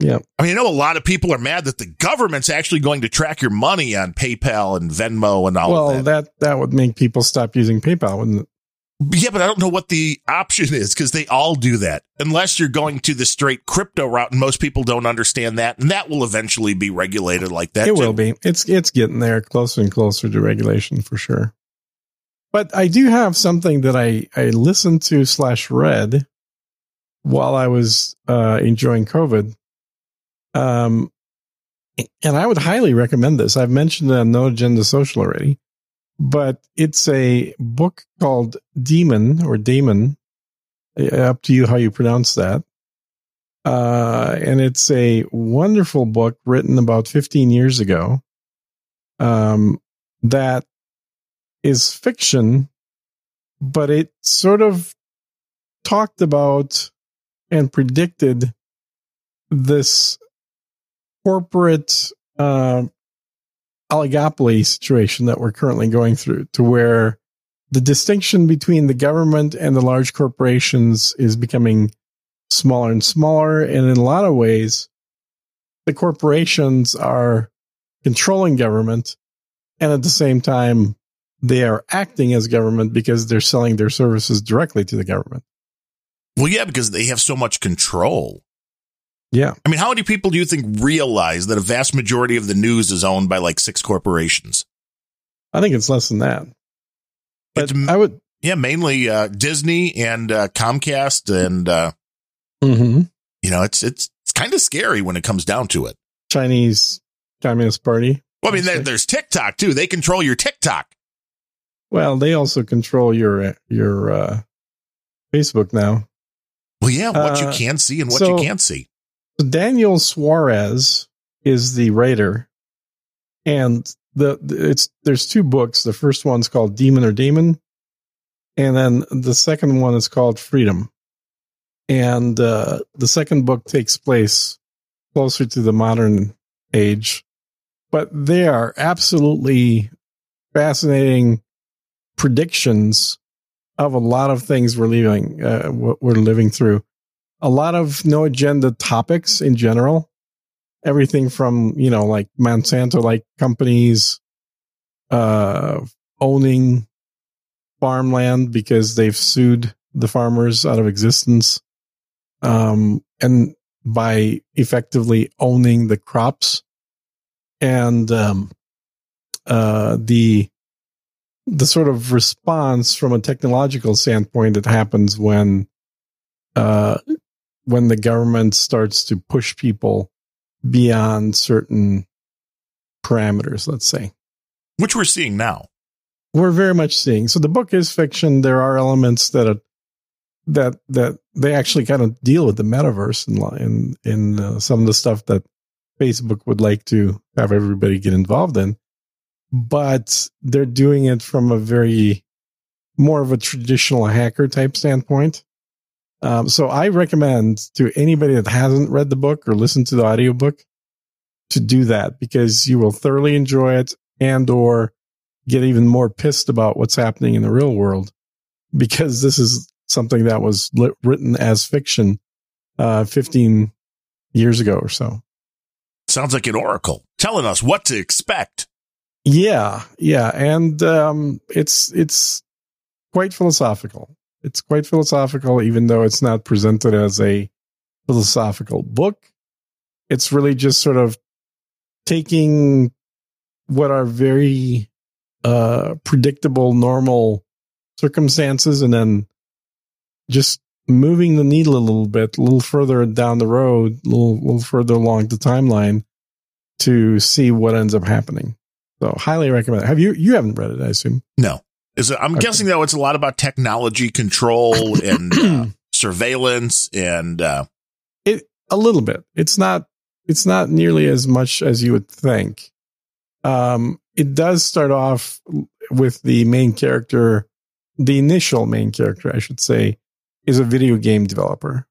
Yeah. I mean, I know a lot of people are mad that the government's actually going to track your money on PayPal and Venmo and all well, that. that that would make people stop using PayPal, wouldn't it? Yeah, but I don't know what the option is because they all do that. Unless you're going to the straight crypto route, and most people don't understand that, and that will eventually be regulated like that. it too. will be. It's it's getting there, closer and closer to regulation for sure. But I do have something that I I listened to slash read while I was uh, enjoying COVID. Um, and I would highly recommend this. I've mentioned it on No Agenda Social already, but it's a book called Demon or Damon. Uh, Up to you how you pronounce that. Uh, and it's a wonderful book written about 15 years ago. Um, that is fiction, but it sort of talked about and predicted this corporate uh, oligopoly situation that we're currently going through, to where the distinction between the government and the large corporations is becoming smaller and smaller. And in a lot of ways, the corporations are controlling government. And at the same time, they are acting as government because they're selling their services directly to the government. Well, yeah, because they have so much control. Yeah. I mean, how many people do you think realize that a vast majority of the news is owned by like six corporations? I think it's less than that. But It's- I would, Yeah, mainly uh, Disney and uh, Comcast, and uh, Mhm. you know, it's it's it's kind of scary when it comes down to it. Chinese Communist Party. Well, I mean, there, there's TikTok too. They control your TikTok. Well, they also control your, your, uh, Facebook now. Well, yeah, what you Uh, can see and what so- you can't see. So Daniel Suarez is the writer, and the the- it's there's two books. The first one's called Demon or Demon, and then the second one is called Freedom. And uh, the second book takes place closer to the modern age, but they are absolutely fascinating predictions of a lot of things we're living, uh, we're living through. A lot of no agenda topics in general. Everything from, you know, like Monsanto like companies, uh, owning farmland because they've sued the farmers out of existence. Um, and by effectively owning the crops and, um, uh, the, the sort of response from a technological standpoint that happens when, uh, when the government starts to push people beyond certain parameters, let's say. Which we're seeing now. We're very much seeing. So the book is fiction. There are elements that are, that that they actually kind of deal with the metaverse in in in uh, some of the stuff that Facebook would like to have everybody get involved in, but they're doing it from a very more of a traditional hacker type standpoint. Um, so I recommend to anybody that hasn't read the book or listened to the audiobook to do that because you will thoroughly enjoy it and or get even more pissed about what's happening in the real world because this is something that was lit, written as fiction uh, 15 years ago or so. Sounds like an oracle telling us what to expect. Yeah, yeah, and um, it's it's quite philosophical. It's quite philosophical, even though it's not presented as a philosophical book. It's really just sort of taking what are very uh, predictable, normal circumstances and then just moving the needle a little bit, a little further down the road, a little, little further along the timeline to see what ends up happening. So highly recommend it. Have you, you haven't read it, I assume? No. Is it, I'm okay. guessing though it's a lot about technology control and uh, surveillance and, uh, it, a little bit. It's not, it's not nearly as much as you would think. Um, it does start off with the main character, the initial main character, I should say, is a video game developer,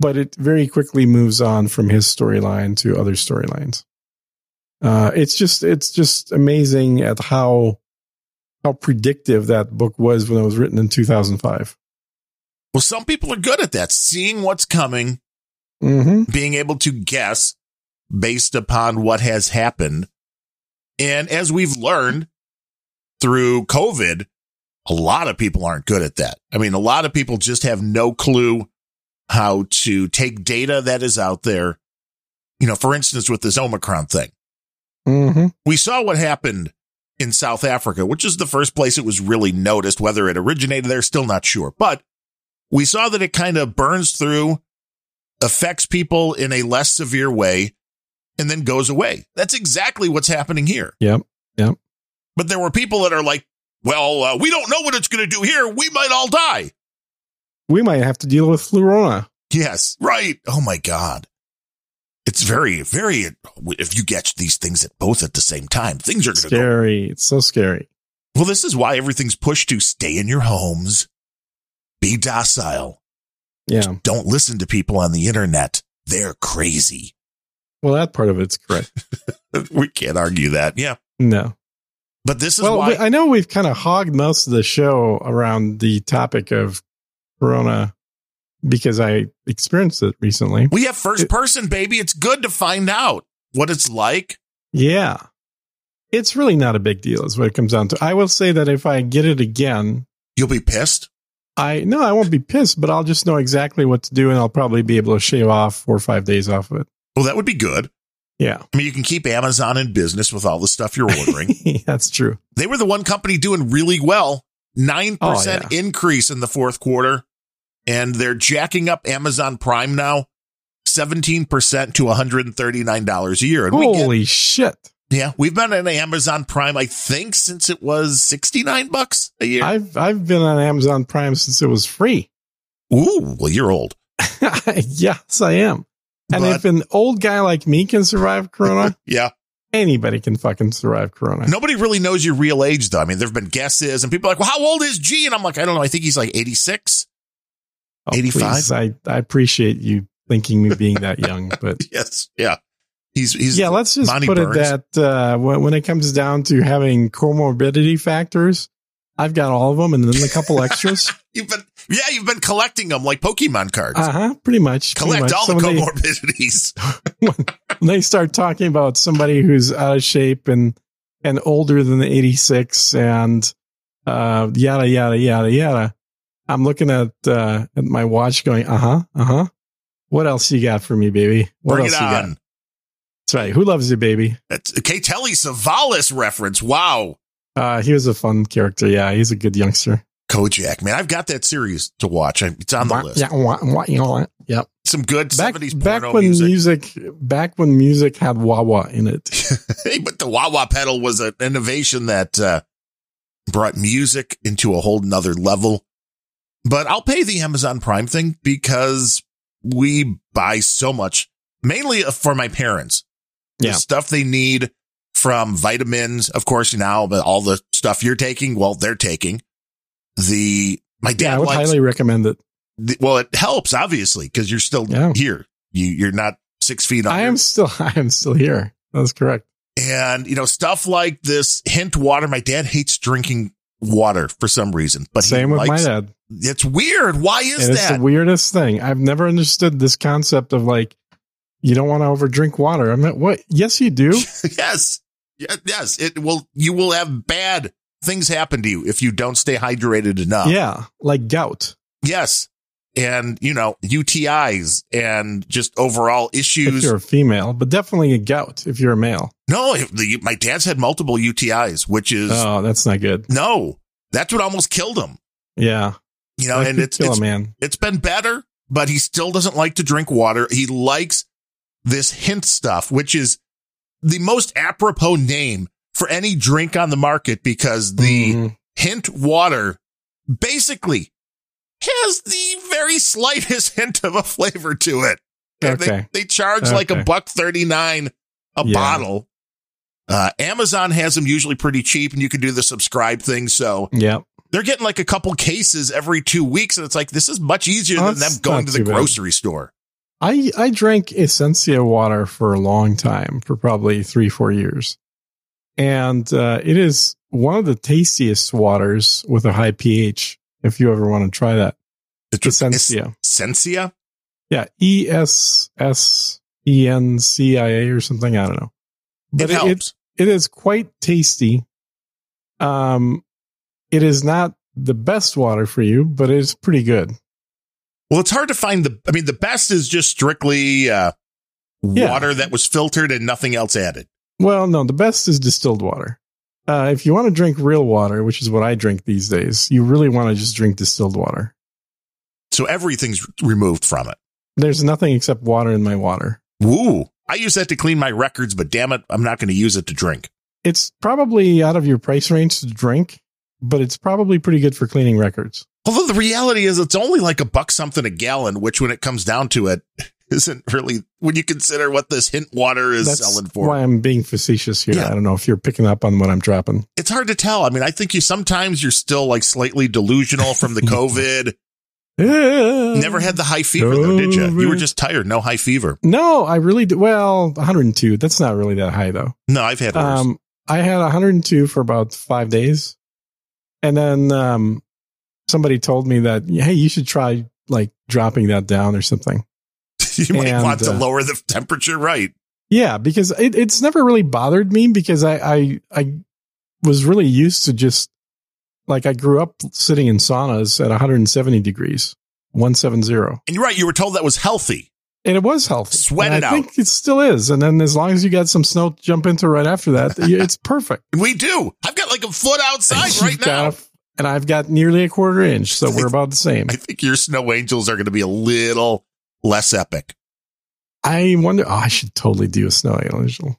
but it very quickly moves on from his storyline to other storylines. Uh, it's just, it's just amazing at how, how predictive that book was when it was written in 2005. Well, some people are good at that, seeing what's coming, mm-hmm. being able to guess based upon what has happened. And as we've learned through COVID, a lot of people aren't good at that. I mean, a lot of people just have no clue how to take data that is out there. You know, for instance, with this Omicron thing, mm-hmm. we saw what happened in South Africa, which is the first place it was really noticed. Whether it originated there, still not sure, but we saw that it kind of burns through, affects people in a less severe way, and then goes away. That's exactly what's happening here. Yep. Yep. But there were people that are like, well, uh, we don't know what it's going to do here. We might all die. We might have to deal with Flurona. Yes, right. Oh my God. It's very, very, if you get these things at both at the same time, things are going to Scary. Go. It's so scary. Well, this is why everything's pushed to stay in your homes, be docile. Yeah. Don't listen to people on the internet. They're crazy. Well, that part of it's correct. we can't argue that. Yeah. No. But this is well, why I know we've kind of hogged most of the show around the topic of Corona because I experienced it recently. We have first it, person, baby. It's good to find out what it's like. Yeah. It's really not a big deal, is what it comes down to. I will say that if I get it again, you'll be pissed. I no, I won't be pissed, but I'll just know exactly what to do, and I'll probably be able to shave off four or five days off of it. Well, that would be good. Yeah. I mean, you can keep Amazon in business with all the stuff you're ordering. That's true. They were the one company doing really well. 9% oh, yeah. increase in the fourth quarter. And they're jacking up Amazon Prime now 17% to $139 a year. And Holy get, shit. Yeah. We've been on Amazon Prime, I think, since it was 69 bucks a year. I've, I've been on Amazon Prime since it was free. Ooh, well, you're old. yes, I am. And but, if an old guy like me can survive Corona, yeah, anybody can fucking survive Corona. Nobody really knows your real age, though. I mean, there have been guesses, and people are like, "Well, how old is G?" And I'm like, "I don't know. I think he's like 86, oh, 85." I I appreciate you thinking me being that young, but yes, yeah, he's he's yeah. Let's just Monty put Burns. it that uh, when when it comes down to having comorbidity factors, I've got all of them, and then a couple extras. you've been, yeah, you've been collecting them like Pokemon cards. Uh huh. Pretty much. Collect pretty much. all So the when they- comorbidities. when they start talking about somebody who's out of shape and and older than the 86 and uh yada yada yada yada i'm looking at uh at my watch going uh-huh uh-huh what else you got for me baby what Bring else it you got on. that's right who loves you baby That's a K. Telly Savalas reference. Wow. uh he was a fun character yeah he's a good youngster Kojak, man. I've got that series to watch. It's on the Wah, list. yeah, wah, wah, you know yep Some good back, 70s back when music. music back when music had wah wah in it hey, but the wah wah pedal was an innovation that uh, brought music into a whole nother level. But I'll pay the Amazon Prime thing because we buy so much, mainly for my parents. Yeah. The stuff they need from vitamins, of course, now, but all the stuff you're taking, well, they're taking. The, my dad yeah i would likes, highly recommend it the- well, it helps obviously because you're still Yeah. here. You, you're not six feet under. i am still i am still here that's correct And, you know, stuff like this hint water. My dad hates drinking water for some reason, but he Same with likes- my dad. It's weird. Why is And it's that? the weirdest thing. I've never understood this concept of like, you don't want to overdrink water. I mean, what? Yes, you do. yes. Yes. It will, you will have bad things happen to you if you don't stay hydrated enough. yeah, like gout. Yes. And, you know, UTIs and just overall issues. If you're a female, but definitely a gout if you're a male. No, the, my dad's had multiple UTIs, which is Oh, that's not good. no, that's what almost killed him. Yeah, You know, and it's, it's man. It's been better, but he still doesn't like to drink water. He likes this hint stuff, which is the most apropos name for any drink on the market because the Mhm. hint water basically has the very slightest hint of a flavor to it. And Okay. They, they charge like a buck 39 a Yeah. bottle. Uh, Amazon has them usually pretty cheap and you can do the subscribe thing. So yeah, they're getting like a couple cases every two weeks. And it's like, this is much easier Oh, than them going to the too bad. grocery store. I I drank Essentia water for a long time, for probably three four years, and uh, it is one of the tastiest waters with a high pH. If you ever want to try that, It's Essentia. Essentia? Yeah, E S S E N C I A or something. I don't know, but it it, it, it is quite tasty. Um, it is not the best water for you, but it's pretty good. well, it's hard to find the, I mean, the best is just strictly, uh, Yeah. water that was filtered and nothing else added. Well, no, the best is distilled water. Uh, if you want to drink real water, which is what I drink these days, you really want to just drink distilled water. So everything's removed from it. There's nothing except water in my water. Woo. I use that to clean my records, but damn it, I'm not going to use it to drink. It's probably out of your price range to drink, but it's probably pretty good for cleaning records. Although the reality is it's only like a buck something a gallon, which when it comes down to it, isn't really when you consider what this hint water is That's selling for. why I'm being facetious here. Yeah. I don't know if you're picking up on what I'm dropping. It's hard to tell. I mean, I think you sometimes you're still like slightly delusional from the COVID. Never had the high fever though, did you? You were just tired, no high fever. No, I really do. Well, 102. That's not really that high though. No, I've had worse. Um, I had 102 for about five days, and then um, somebody told me that hey, you should try like dropping that down or something. you might and, want to uh, lower the temperature, right? Yeah, because it, it's never really bothered me because I, I I was really used to just like I grew up sitting in saunas at 170 degrees, 170. And you're right. You were told that was healthy. And it was healthy. Sweat And it I out. I think it still is. And then as long as you got some snow to jump into right after that, it's perfect. We do. I've got like a foot outside right now. a- and I've got nearly a quarter inch, so we're about the same. I think your snow angels are going to be a little less epic. I wonder. Oh, I should totally do a snow angel,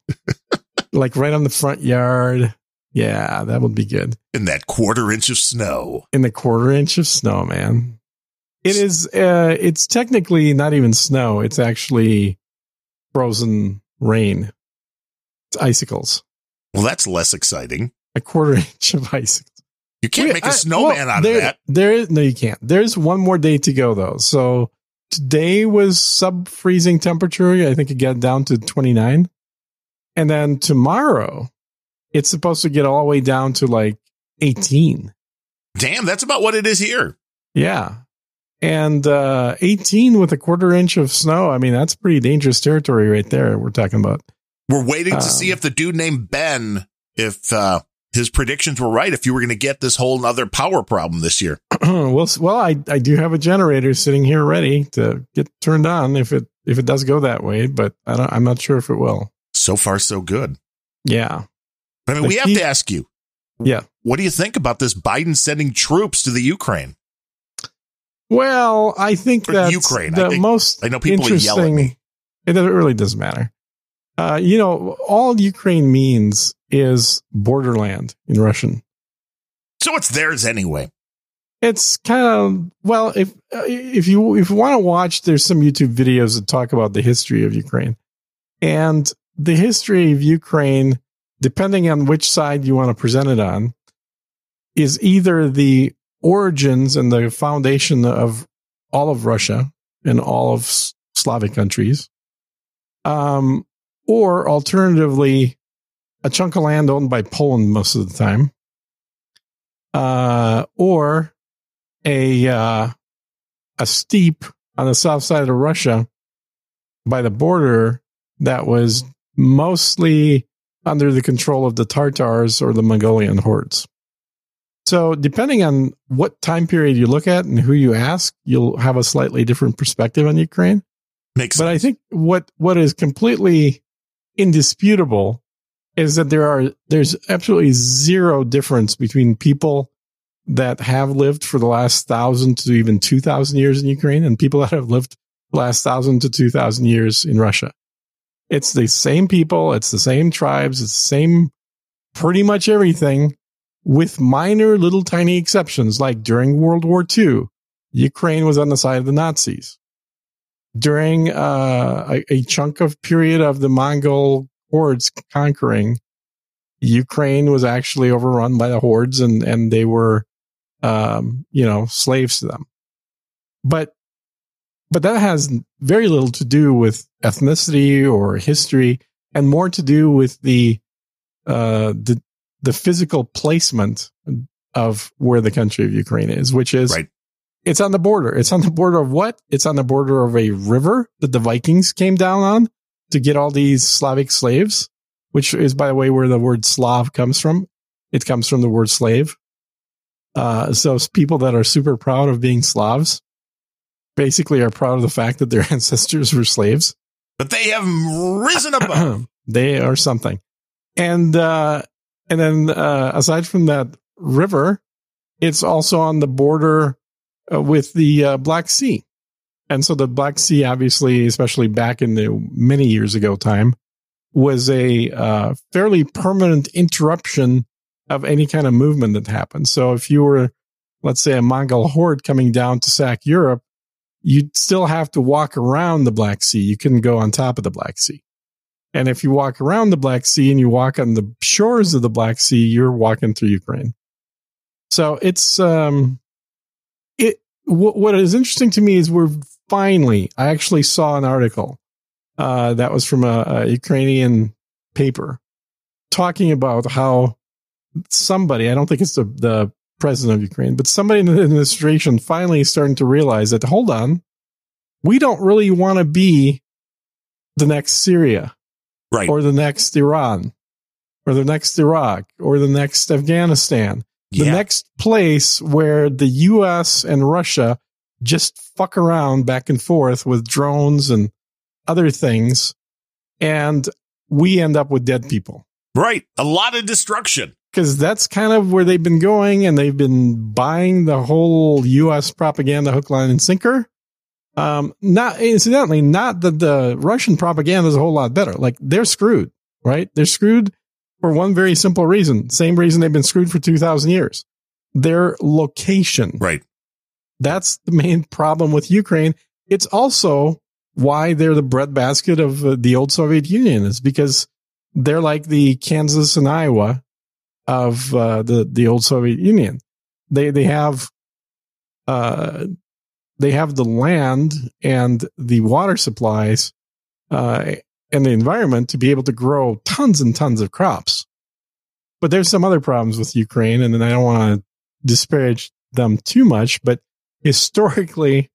like right on the front yard. Yeah, that would be good. in that quarter inch of snow. In the quarter inch of snow, man. It is. Uh, it's technically not even snow. It's actually frozen rain. It's icicles. Well, that's less exciting. A quarter inch of icicles. You can't Wait, make a snowman well, out there, of that. There is no, you can't. There's one more day to go though. So today was sub freezing temperature. I think it got down to 29, and then tomorrow it's supposed to get all the way down to like 18. Damn, that's about what it is here. Yeah. And uh, 18 with a quarter inch of snow. I mean, that's pretty dangerous territory right there. We're talking about. We're waiting to Um, see if the dude named Ben, if uh, his predictions were right, if you were going to get this whole other power problem this year. well, well, I, I do have a generator sitting here ready to get turned on if it if it does go that way, but I don't, I'm not sure if it will. So far, so good. Yeah. I mean, The we have to ask you, Yeah. what do you think about this Biden sending troops to the Ukraine? Well, I think that Ukraine. the I think- most I know people yell at interesting. me. It doesn't- really doesn't matter. Uh, you know, all Ukraine means is borderland in Russian. So it's theirs anyway. It's kind of well, if uh, if you if you want to watch, there's some YouTube videos that talk about the history of Ukraine, and the history of Ukraine, depending on which side you want to present it on, is either the origins and the foundation of all of Russia and all of Slavic countries, um, or alternatively, a chunk of land owned by Poland most of the time, uh, or a uh, a steppe on the south side of Russia by the border that was mostly under the control of the Tartars or the Mongolian hordes. So, depending on what time period you look at and who you ask, you'll have a slightly different perspective on Ukraine. Makes But I think what what is completely indisputable is that there are there's absolutely zero difference between people that have lived for the last thousand to even two thousand years in Ukraine and people that have lived the last thousand to two thousand years in Russia. It's the same people, it's the same tribes, it's the same pretty much everything, with minor little tiny exceptions, like during World War II, Ukraine was on the side of the Nazis during uh, a, a chunk of period of the Mongol hordes conquering, Ukraine was actually overrun by the hordes and, and they were, um, you know, slaves to them. But, but that has very little to do with ethnicity or history and more to do with the, uh, the, the physical placement of where the country of Ukraine is, which is Right. it's on the border. It's on the border of what? It's on the border of a river that the Vikings came down on to get all these Slavic slaves, which is, by the way, where the word Slav comes from. It comes from the word slave. Uh, so people that are super proud of being Slavs basically are proud of the fact that their ancestors were slaves. But they have risen above. they are something. And, uh, and then, uh, aside from that river, it's also on the border uh, with the uh, Black Sea. And so the Black Sea, obviously, especially back in the many years ago time, was a uh, fairly permanent interruption of any kind of movement that happened. So if you were, let's say, a Mongol horde coming down to sack Europe, you'd still have to walk around the Black Sea. You couldn't go on top of the Black Sea. And if you walk around the Black Sea and you walk on the shores of the Black Sea, you're walking through Ukraine. So it's um, it. W- what is interesting to me is we're finally. I actually saw an article uh, that was from a, a Ukrainian paper talking about how somebody. I don't think it's the the president of Ukraine, but somebody in the administration finally starting to realize that hold on, we don't really want to be the next Syria Right. or the next Iran or the next Iraq or the next Afghanistan. The yeah. next place where the US and Russia just fuck around back and forth with drones and other things. And we end up with dead people right. A lot of destruction. because that's kind of where they've been going and they've been buying the whole US propaganda hook, line, and sinker. Um, not incidentally, not that the Russian propaganda is a whole lot better. Like they're screwed, right? They're screwed for one very simple reason. Same reason they've been screwed for 2000 years. Their location. Right. That's the main problem with Ukraine. It's also why they're the breadbasket of uh, the old Soviet Union is because they're like the Kansas and Iowa of uh, the the old Soviet Union. They they have uh they have the land and the water supplies uh and the environment to be able to grow tons and tons of crops. But there's some other problems with Ukraine and then I don't want to disparage them too much, but historically,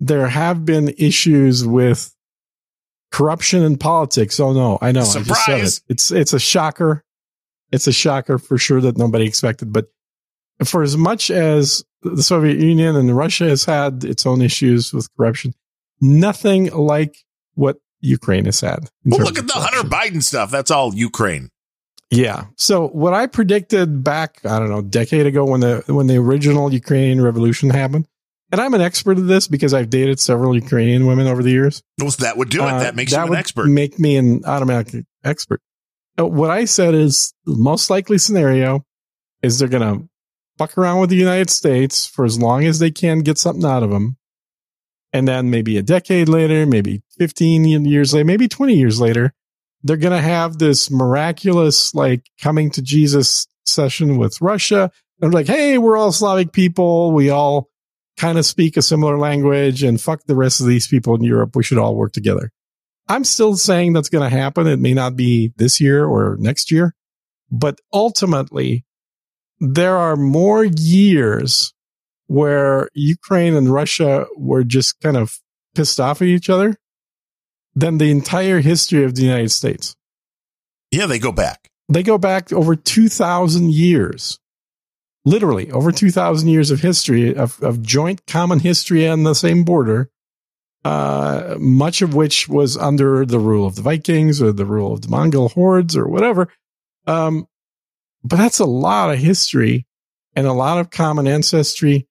there have been issues with corruption in politics. Oh no, I know. Surprise. I just said it. It's it's a shocker. It's a shocker for sure that nobody expected. But for as much as the Soviet Union and Russia has had its own issues with corruption, nothing like what Ukraine has had. Well, look at the Hunter Biden stuff. That's all Ukraine. Yeah. So what I predicted back, I don't know, a decade ago when the when the original Ukrainian revolution happened, and I'm an expert at this because I've dated several Ukrainian women over the years. Well, that would do it. Uh, that makes that you an would expert. Make me an automatic expert. What I said is the most likely scenario is they're going to fuck around with the United States for as long as they can get something out of them. And then maybe a decade later, maybe 15 years later, maybe 20 years later, they're going to have this miraculous, like coming to Jesus session with Russia. And like, Hey, we're all Slavic people. We all kind of speak a similar language and fuck the rest of these people in Europe. We should all work together. I'm still saying that's going to happen. It may not be this year or next year, but ultimately there are more years where Ukraine and Russia were just kind of pissed off at each other than the entire history of the United States. yeah, they go back. They go back over 2000 years, literally over 2000 years of history of, of joint common history on the same border. Uh, much of which was under the rule of the Vikings or the rule of the Mongol hordes or whatever. Um, but that's a lot of history and a lot of common ancestry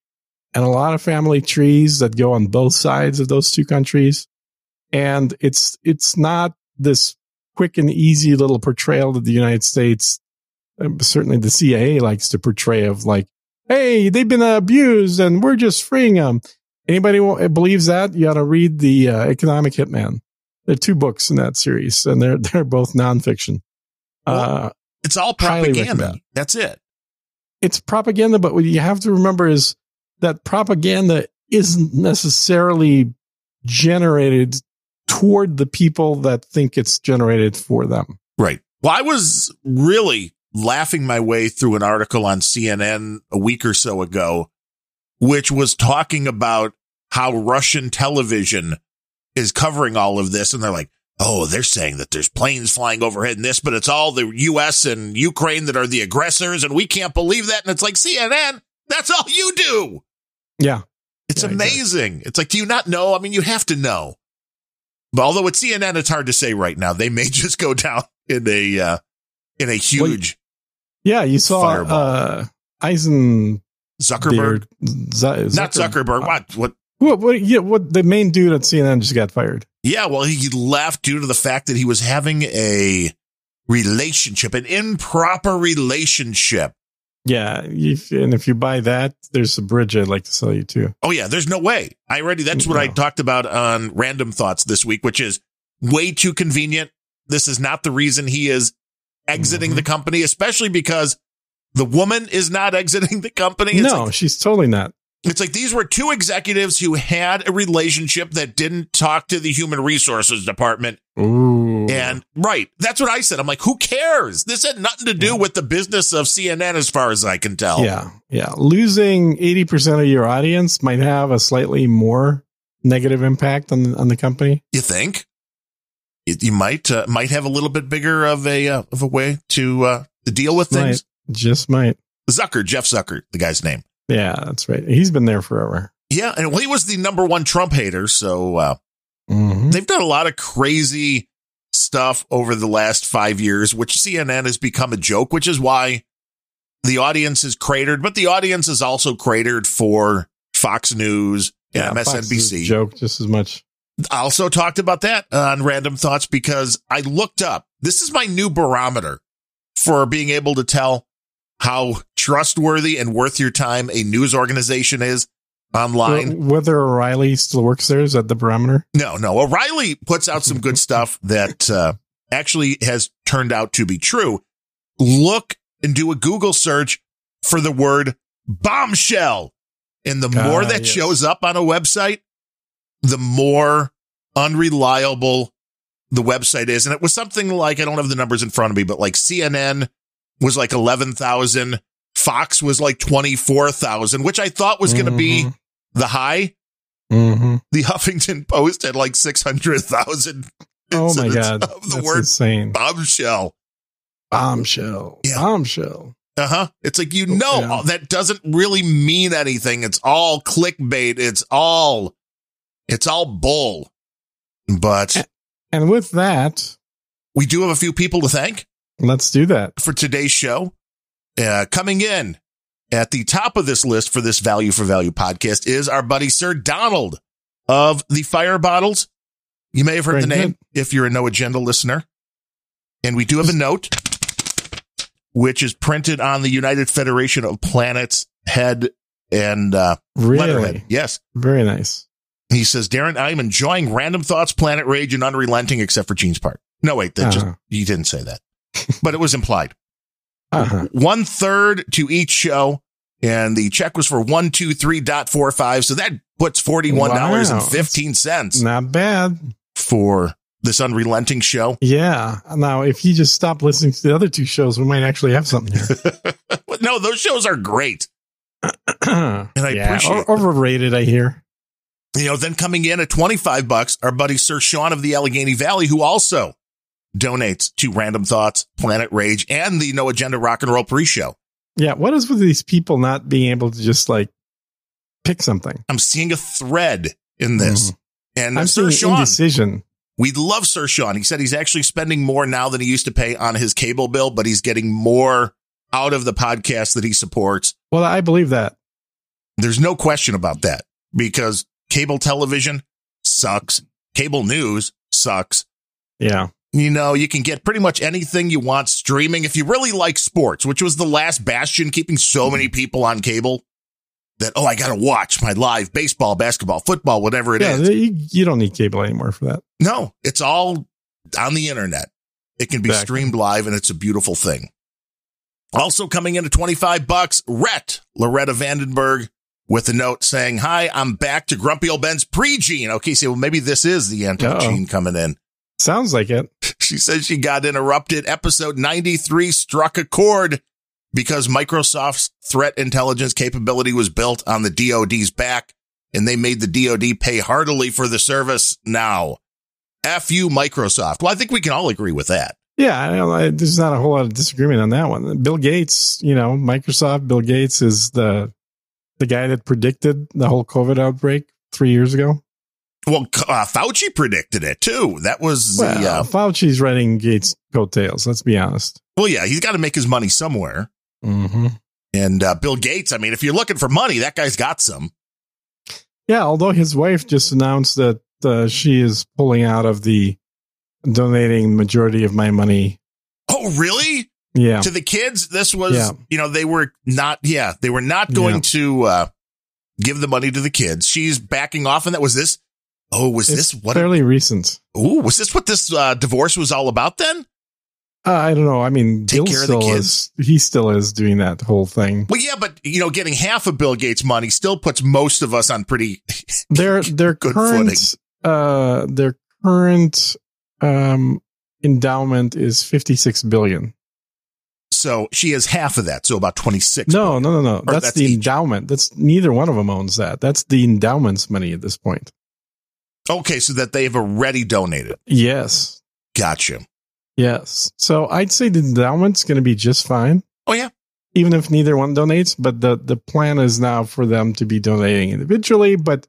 and a lot of family trees that go on both sides of those two countries. And it's, it's not this quick and easy little portrayal that the United States, um, certainly the CIA likes to portray of like, Hey, they've been abused and we're just freeing them. Anybody wa- believes that? You ought to read the uh, Economic Hitman. There are two books in that series, and they're they're both nonfiction. Uh, It's all propaganda. That's it. it's propaganda, but what you have to remember is that propaganda isn't necessarily generated toward the people that think it's generated for them. Right. Well, I was really laughing my way through an article on CNN a week or so ago, which was talking about how Russian television is covering all of this. And they're like, oh, they're saying that there's planes flying overhead and this, but it's all the US and Ukraine that are the aggressors. And we can't believe that. And it's like, CNN, that's all you do. Yeah. It's Yeah, exactly. amazing. It's like, do you not know? I mean, you have to know. But although it's CNN, it's hard to say right now. They may just go down in a uh, in a huge Yeah. You saw Fireball. uh, Eisen. Zuckerberg, Z- not Zuckerberg. What? What? What, what, yeah, what the main dude at CNN just got fired. Yeah. Well, he left due to the fact that he was having a relationship, an improper relationship. Yeah. And if you buy that, there's a bridge I'd like to sell you too. Oh yeah, there's no way. I already. That's what I talked about on Random Thoughts this week, which is way too convenient. This is not the reason he is exiting Mhm. the company, especially because the woman is not exiting the company. It's no, like, she's totally not. It's like these were two executives who had a relationship that didn't talk to the human resources department. Ooh. And right, that's what I said. I'm like, who cares? This had nothing to do Yeah. with the business of CNN, as far as I can tell. Yeah, yeah. Losing eighty percent of your audience might have a slightly more negative impact on on the company. You think? It, you might uh, might have a little bit bigger of a uh, of a way to uh, to deal with things. Just might. Zucker, Jeff Zucker, the guy's name. Yeah, that's right. He's been there forever. Yeah, and well, he was the number one Trump hater, so uh, Mhm. they've done a lot of crazy stuff over the last five years, which CNN has become a joke, which is why the audience is cratered, but the audience is also cratered for Fox News and Yeah, Fox is a MSNBC. joke just as much. I also talked about that on Random Thoughts because I looked up. This is my new barometer for being able to tell how trustworthy and worth your time a news organization is online. Whether O'Reilly still works there is at the barometer. No, no. O'Reilly puts out some good stuff that uh, actually has turned out to be true. Look and do a Google search for the word bombshell. And the more Ah, that yes. shows up on a website, the more unreliable the website is. And it was something like, I don't have the numbers in front of me, but like CNN was like 11,000. Fox was like 24,000, which I thought was going to be Mhm. the high. Mm-hmm. The Huffington Post had like 600,000. Oh my god, Of the that's word insane. bombshell. Bombshell. Yeah. Bombshell. Uh huh. It's like, you know, Yeah. that doesn't really mean anything. It's all clickbait. It's all, it's all bull. But And with that, we do have a few people to thank. Let's do that. for today's show. Uh, coming in at the top of this list for this value for value podcast is our buddy Sir Donald of the Fire Bottles. You may have heard Very the name good. if you're a No Agenda listener. And we do have a note, which is printed on the United Federation of Planets head and uh, letterhead. Yes. very nice. He says, Darren, I'm enjoying Random Thoughts, Planet Rage, and Unrelenting, except for Gene's part. No, wait, that Uh-huh. he didn't say that, but it was implied. Uh-huh. one third to each show. And the check was for one, two, three dot four five. So that puts forty-one dollars and fifteen cents Not bad. for this unrelenting show. Yeah. Now, if you just stop listening to the other two shows, we might actually have something here. No, those shows are great. and I appreciate overrated. I hear. You know, then coming in at 25 bucks, our buddy Sir Sean of the Allegheny Valley, who also donates to Random Thoughts, Planet Rage, and the No Agenda Rock and Roll pre-show. Yeah. What is with these people not being able to just like pick something? I'm seeing a thread in this. And Mm-hmm. I'm Sir seeing Sean, indecision. We love Sir Sean. He said he's actually spending more now than he used to pay on his cable bill, but he's getting more out of the podcast that he supports. Well, I believe that. There's no question about that because cable television sucks. Cable news sucks. Yeah. You know, you can get pretty much anything you want streaming if you really like sports, which was the last bastion keeping so many mm-hmm. people on cable that, oh, I got to watch my live baseball, basketball, football, whatever it yeah. is. You, you don't need cable anymore for that. No, it's all on the internet. It can be Exactly. streamed live and it's a beautiful thing. Also coming in at 25 bucks, Rhett, Loretta Vandenberg with a note saying, hi, I'm back to Grumpy Old Ben's pre-gene. Okay. So well, maybe this is the anti-gene coming in. Sounds like it. She says she got interrupted. Episode 93 struck a chord because Microsoft's threat intelligence capability was built on the DoD's back and they made the DoD pay heartily for the service now. F you, Microsoft. Well, I think we can all agree with that. Yeah, I don't, I, there's not a whole lot of disagreement on that one. Bill Gates, you know, Microsoft. Bill Gates is the the guy that predicted the whole COVID outbreak three years ago. Well, uh, Fauci predicted it too. That was Well, the, uh, Fauci's riding Gates' coattails. Let's be honest. well, yeah, he's got to make his money somewhere. Mm-hmm. And uh, Bill Gates, I mean, if you're looking for money, that guy's got some. Yeah, although his wife just announced that uh, she is pulling out of the donating majority of my money. Oh, really? Yeah, to the kids this was Yeah. you know they were not yeah they were not going Yeah. to uh give the money to the kids she's backing off and that was this oh was it's this what fairly recent. ooh was this what this uh divorce was all about then Uh, I don't know. I mean, Take Bill care of the kids. is. He still is doing that whole thing. well yeah but you know getting half of bill gates money still puts most of us on pretty their their Good current uh their current um endowment is 56 billion so she has half of that so about 26 no no no no Or that's, that's the each. endowment that's neither one of them owns that that's the endowment's money at this point okay so that they've already donated. Yes. Gotcha. Yes. So i'd say the endowment's going to be just fine. Oh yeah. Even if neither one donates but the the plan is now for them to be donating individually but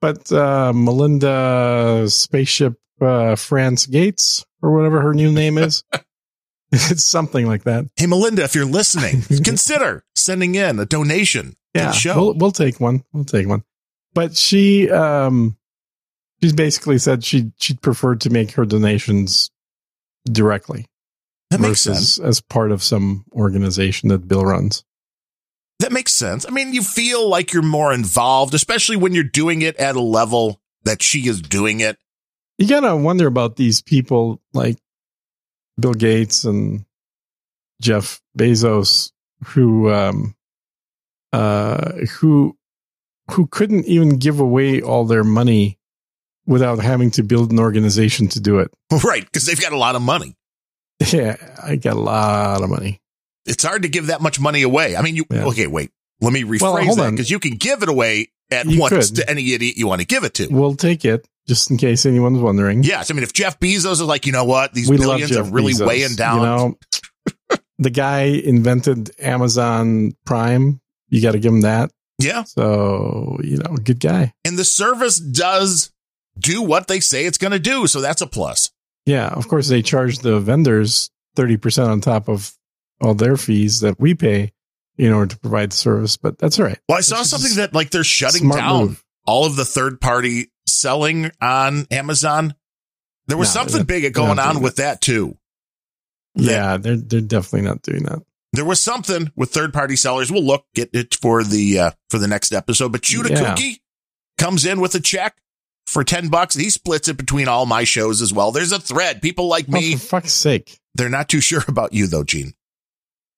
but uh melinda spaceship uh france gates or whatever her new name is. It's something like that. Hey melinda if you're listening consider sending in a donation to yeah the show. We'll, we'll take one. We'll take one. But she um she's basically said she she'd prefer to make her donations directly that makes sense as part of some organization that bill runs That makes sense. I mean, you feel like you're more involved, especially when you're doing it at a level that she is doing it. you gotta wonder about these people like Bill Gates and Jeff Bezos who um uh who who couldn't even give away all their money without having to build an organization to do it. Right. Because they've got a lot of money. Yeah, I got a lot of money. it's hard to give that much money away. I mean, you Yeah. okay? Wait, let me rephrase Well, that because you can give it away at You once could. to any idiot you want to give it to. We'll take it just in case anyone's wondering. Yes, I mean, if Jeff Bezos is like, you know what, these we billions are really Bezos, weighing down. You know, the guy invented Amazon Prime. You got to give him that. yeah, So you know, good guy. and the service does do what they say it's going to do, so that's a plus. Yeah, of course they charge the vendors thirty percent on top of all their fees that we pay in order to provide the service. But that's all right. Well, I saw That's something that like they're shutting down move. all of the third party selling on Amazon. There was No, something big going on with that too. Yeah, they're they're definitely not doing that. There was something with third party sellers. We'll look get it for the uh, for the next episode. But Judah Yeah. Kookie comes in with a check for ten bucks. He splits it between all my shows as well. There's a thread. People like Oh, me, for fuck's sake. they're not too sure about you though, Gene.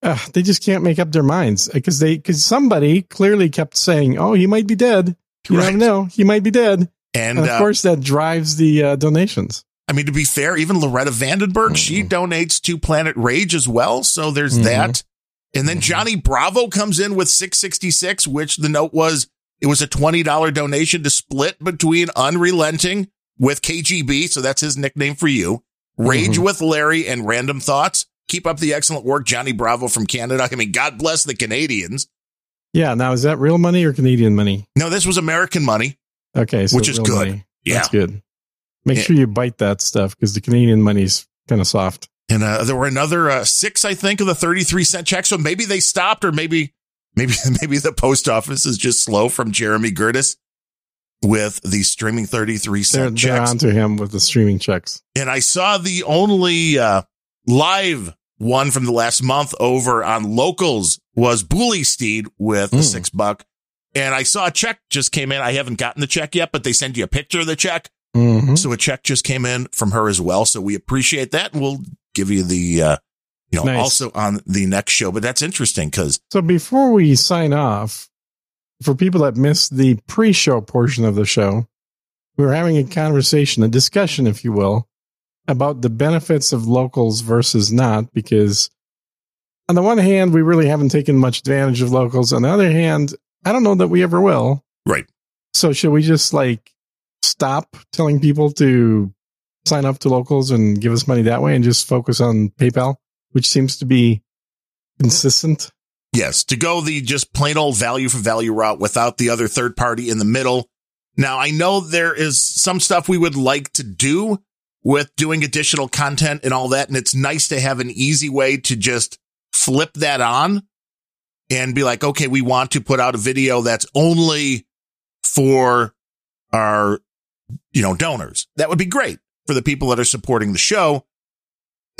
Ugh, they just can't make up their minds because they because somebody clearly kept saying, "Oh, he might be dead." You Right. never know; he might be dead, And, and, of uh, course that drives the uh, donations. I mean, to be fair, even Loretta Vandenberg, she Mhm. donates to Planet Rage as well. So there's Mhm. that. And then Mhm. Johnny Bravo comes in with 666, which the note was it was a $20 donation to split between Unrelenting with KGB. So that's his nickname for you. Rage Mhm. with Larry and Random Thoughts. Keep up the excellent work, Johnny Bravo from Canada. I mean, God bless the Canadians. Yeah. Now, is that real money or Canadian money? No, this was American money. Okay, so Which is good. money. Yeah. That's good. Make Yeah. sure you bite that stuff because the Canadian money's kind of soft. And uh, there were another uh, six, I think, of the 33 cent check. So maybe they stopped or maybe, maybe, maybe the post office is just slow from Jeremy Gertis with the streaming 33 They're, cent they're checks. onto him with the streaming checks. And I saw the only uh, live one from the last month over on locals was Bully Steed with a Mm. six buck. And I saw a check just came in. I haven't gotten the check yet, but they send you a picture of the check. Mhm. So a check just came in from her as well. So we appreciate that. And we'll give you the, uh, you know, Nice. also on the next show. But that's interesting because So before we sign off, for people that missed the pre-show portion of the show, we were having a conversation, a discussion, if you will, about the benefits of locals versus not, because on the one hand, we really haven't taken much advantage of locals. On the other hand, I don't know that we ever will. Right. So should we just like stop telling people to sign up to locals and give us money that way and just focus on PayPal, which seems to be consistent? yes, to go the just plain old value for value route without the other third party in the middle. Now I know there is some stuff we would like to do with doing additional content and all that. And it's nice to have an easy way to just flip that on and be like, okay, we want to put out a video that's only for our, you know, donors. That would be great for the people that are supporting the show.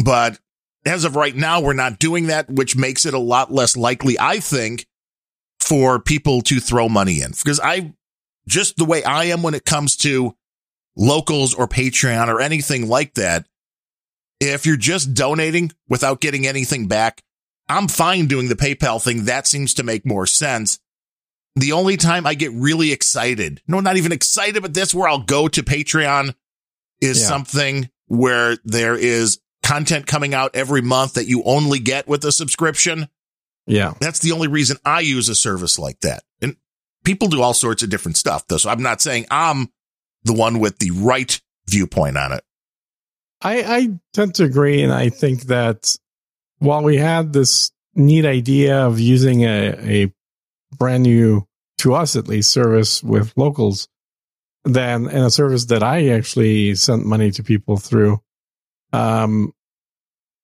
But as of right now, we're not doing that, which makes it a lot less likely, I think, for people to throw money in because I just the way I am when it comes to locals or Patreon or anything like that. If you're just donating without getting anything back, I'm fine doing the PayPal thing. That seems to make more sense. The only time I get really excited, no, not even excited, but that's where I'll go to Patreon is Yeah. something where there is content coming out every month that you only get with a subscription. Yeah. That's the only reason I use a service like that. And people do all sorts of different stuff though. So I'm not saying I'm the one with the right viewpoint on it. I, I tend to agree, and I think that while we had this neat idea of using a, a brand new, to us at least, service with locals, then and a service that I actually sent money to people through, um,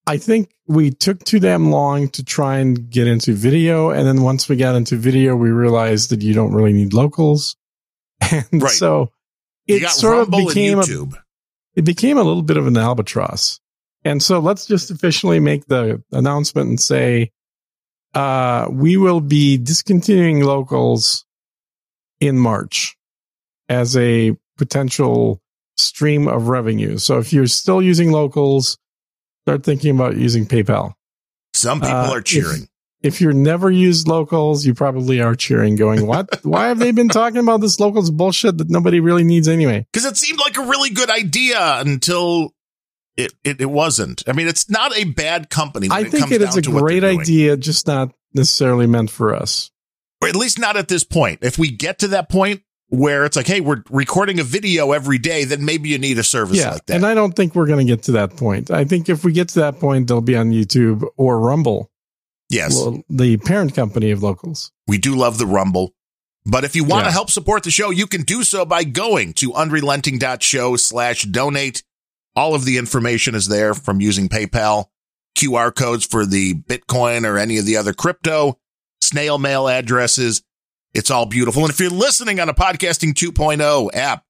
I think we took too damn long to try and get into video, and then once we got into video, we realized that you don't really need locals, and Right. so it sort of became a it became a little bit of an albatross. And so let's just officially make the announcement and say, uh, we will be discontinuing locals in March as a potential stream of revenue. So if you're still using locals, start thinking about using PayPal. Some people uh, are cheering. If you're never used locals, you probably are cheering, going, "What? Why have they been talking about this locals bullshit that nobody really needs anyway?" Because it seemed like a really good idea until it, it, it wasn't. I mean, it's not a bad company. I think it is a great idea, just not necessarily meant for us. Or at least not at this point. If we get to that point where it's like, hey, we're recording a video every day, then maybe you need a service yeah, like that. And I don't think we're going to get to that point. I think if we get to that point, they'll be on YouTube or Rumble. Yes. Well, the parent company of locals. We do love the Rumble. But if you want yeah. to help support the show, you can do so by going to unrelenting.show slash donate. All of the information is there from using PayPal, QR codes for the Bitcoin or any of the other crypto, snail mail addresses. It's all beautiful. And if you're listening on a podcasting 2.0 app,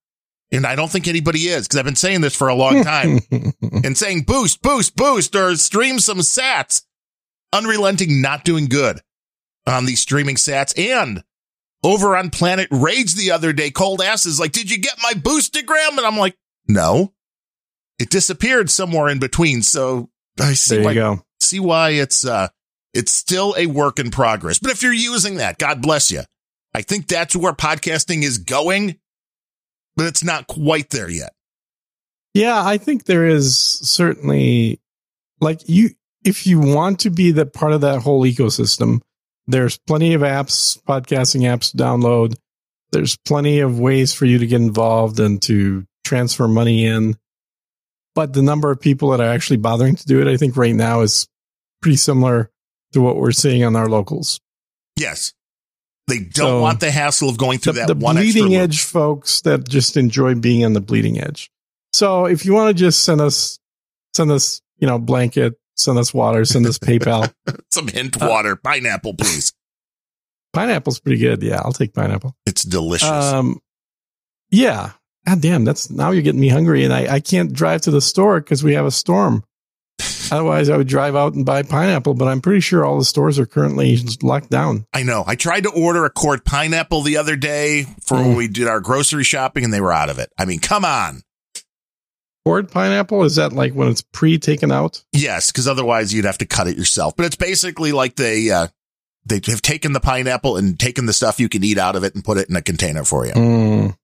and I don't think anybody is because I've been saying this for a long time and saying boost, boost, boost, or stream some sats. Unrelenting not doing good on these streaming sats and over on Planet Rage the other day, Cold Ass is like, did you get my boostagram? And I'm like, no, it disappeared somewhere in between. So I see there why, go. see why it's, uh, it's still a work in progress. But if you're using that, God bless you. I think that's where podcasting is going, but it's not quite there yet. Yeah, I think there is certainly like you, if you want to be the part of that whole ecosystem, there's plenty of apps, podcasting apps to download. There's plenty of ways for you to get involved and to transfer money in. But the number of people that are actually bothering to do it, I think right now is pretty similar to what we're seeing on our locals. Yes. They don't so want the hassle of going through the, that the one bleeding edge folks that just enjoy being on the bleeding edge. So if you want to just send us, send us, you know, blanket, send us water, send us PayPal. Some hint water, uh, pineapple, please. Pineapple's pretty good. Yeah, I'll take pineapple. It's delicious. Um, yeah. God damn, that's now you're getting me hungry, and I, I can't drive to the store because we have a storm. Otherwise, I would drive out and buy pineapple, but I'm pretty sure all the stores are currently locked down. I know. I tried to order a quart pineapple the other day for mm. when we did our grocery shopping, and they were out of it. I mean, come on. Quart pineapple is that like when it's pre taken out? Yes, because otherwise you'd have to cut it yourself. But it's basically like they uh, they have taken the pineapple and taken the stuff you can eat out of it and put it in a container for you. Mm.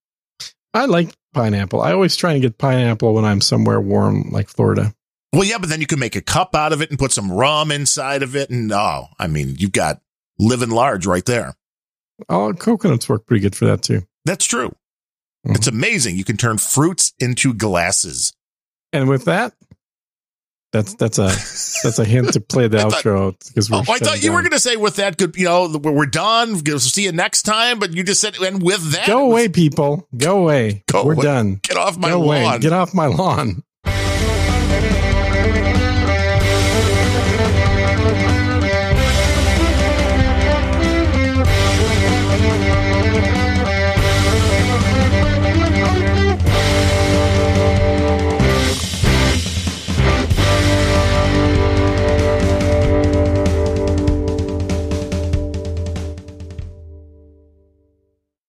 I like pineapple. I always try and get pineapple when I'm somewhere warm, like Florida. Well, yeah, but then you can make a cup out of it and put some rum inside of it. And oh, I mean, you've got living large right there. Oh, coconuts work pretty good for that too. That's true. Mm-hmm. It's amazing. You can turn fruits into glasses. And with that, that's that's a that's a hint to play the outro because we're. Oh, I thought you down. were going to say with that, good. You know, we're done. We'll see you next time. But you just said, and with that, go away, people. Go away. Go we're away. done. Get off my go lawn. Away. Get off my lawn.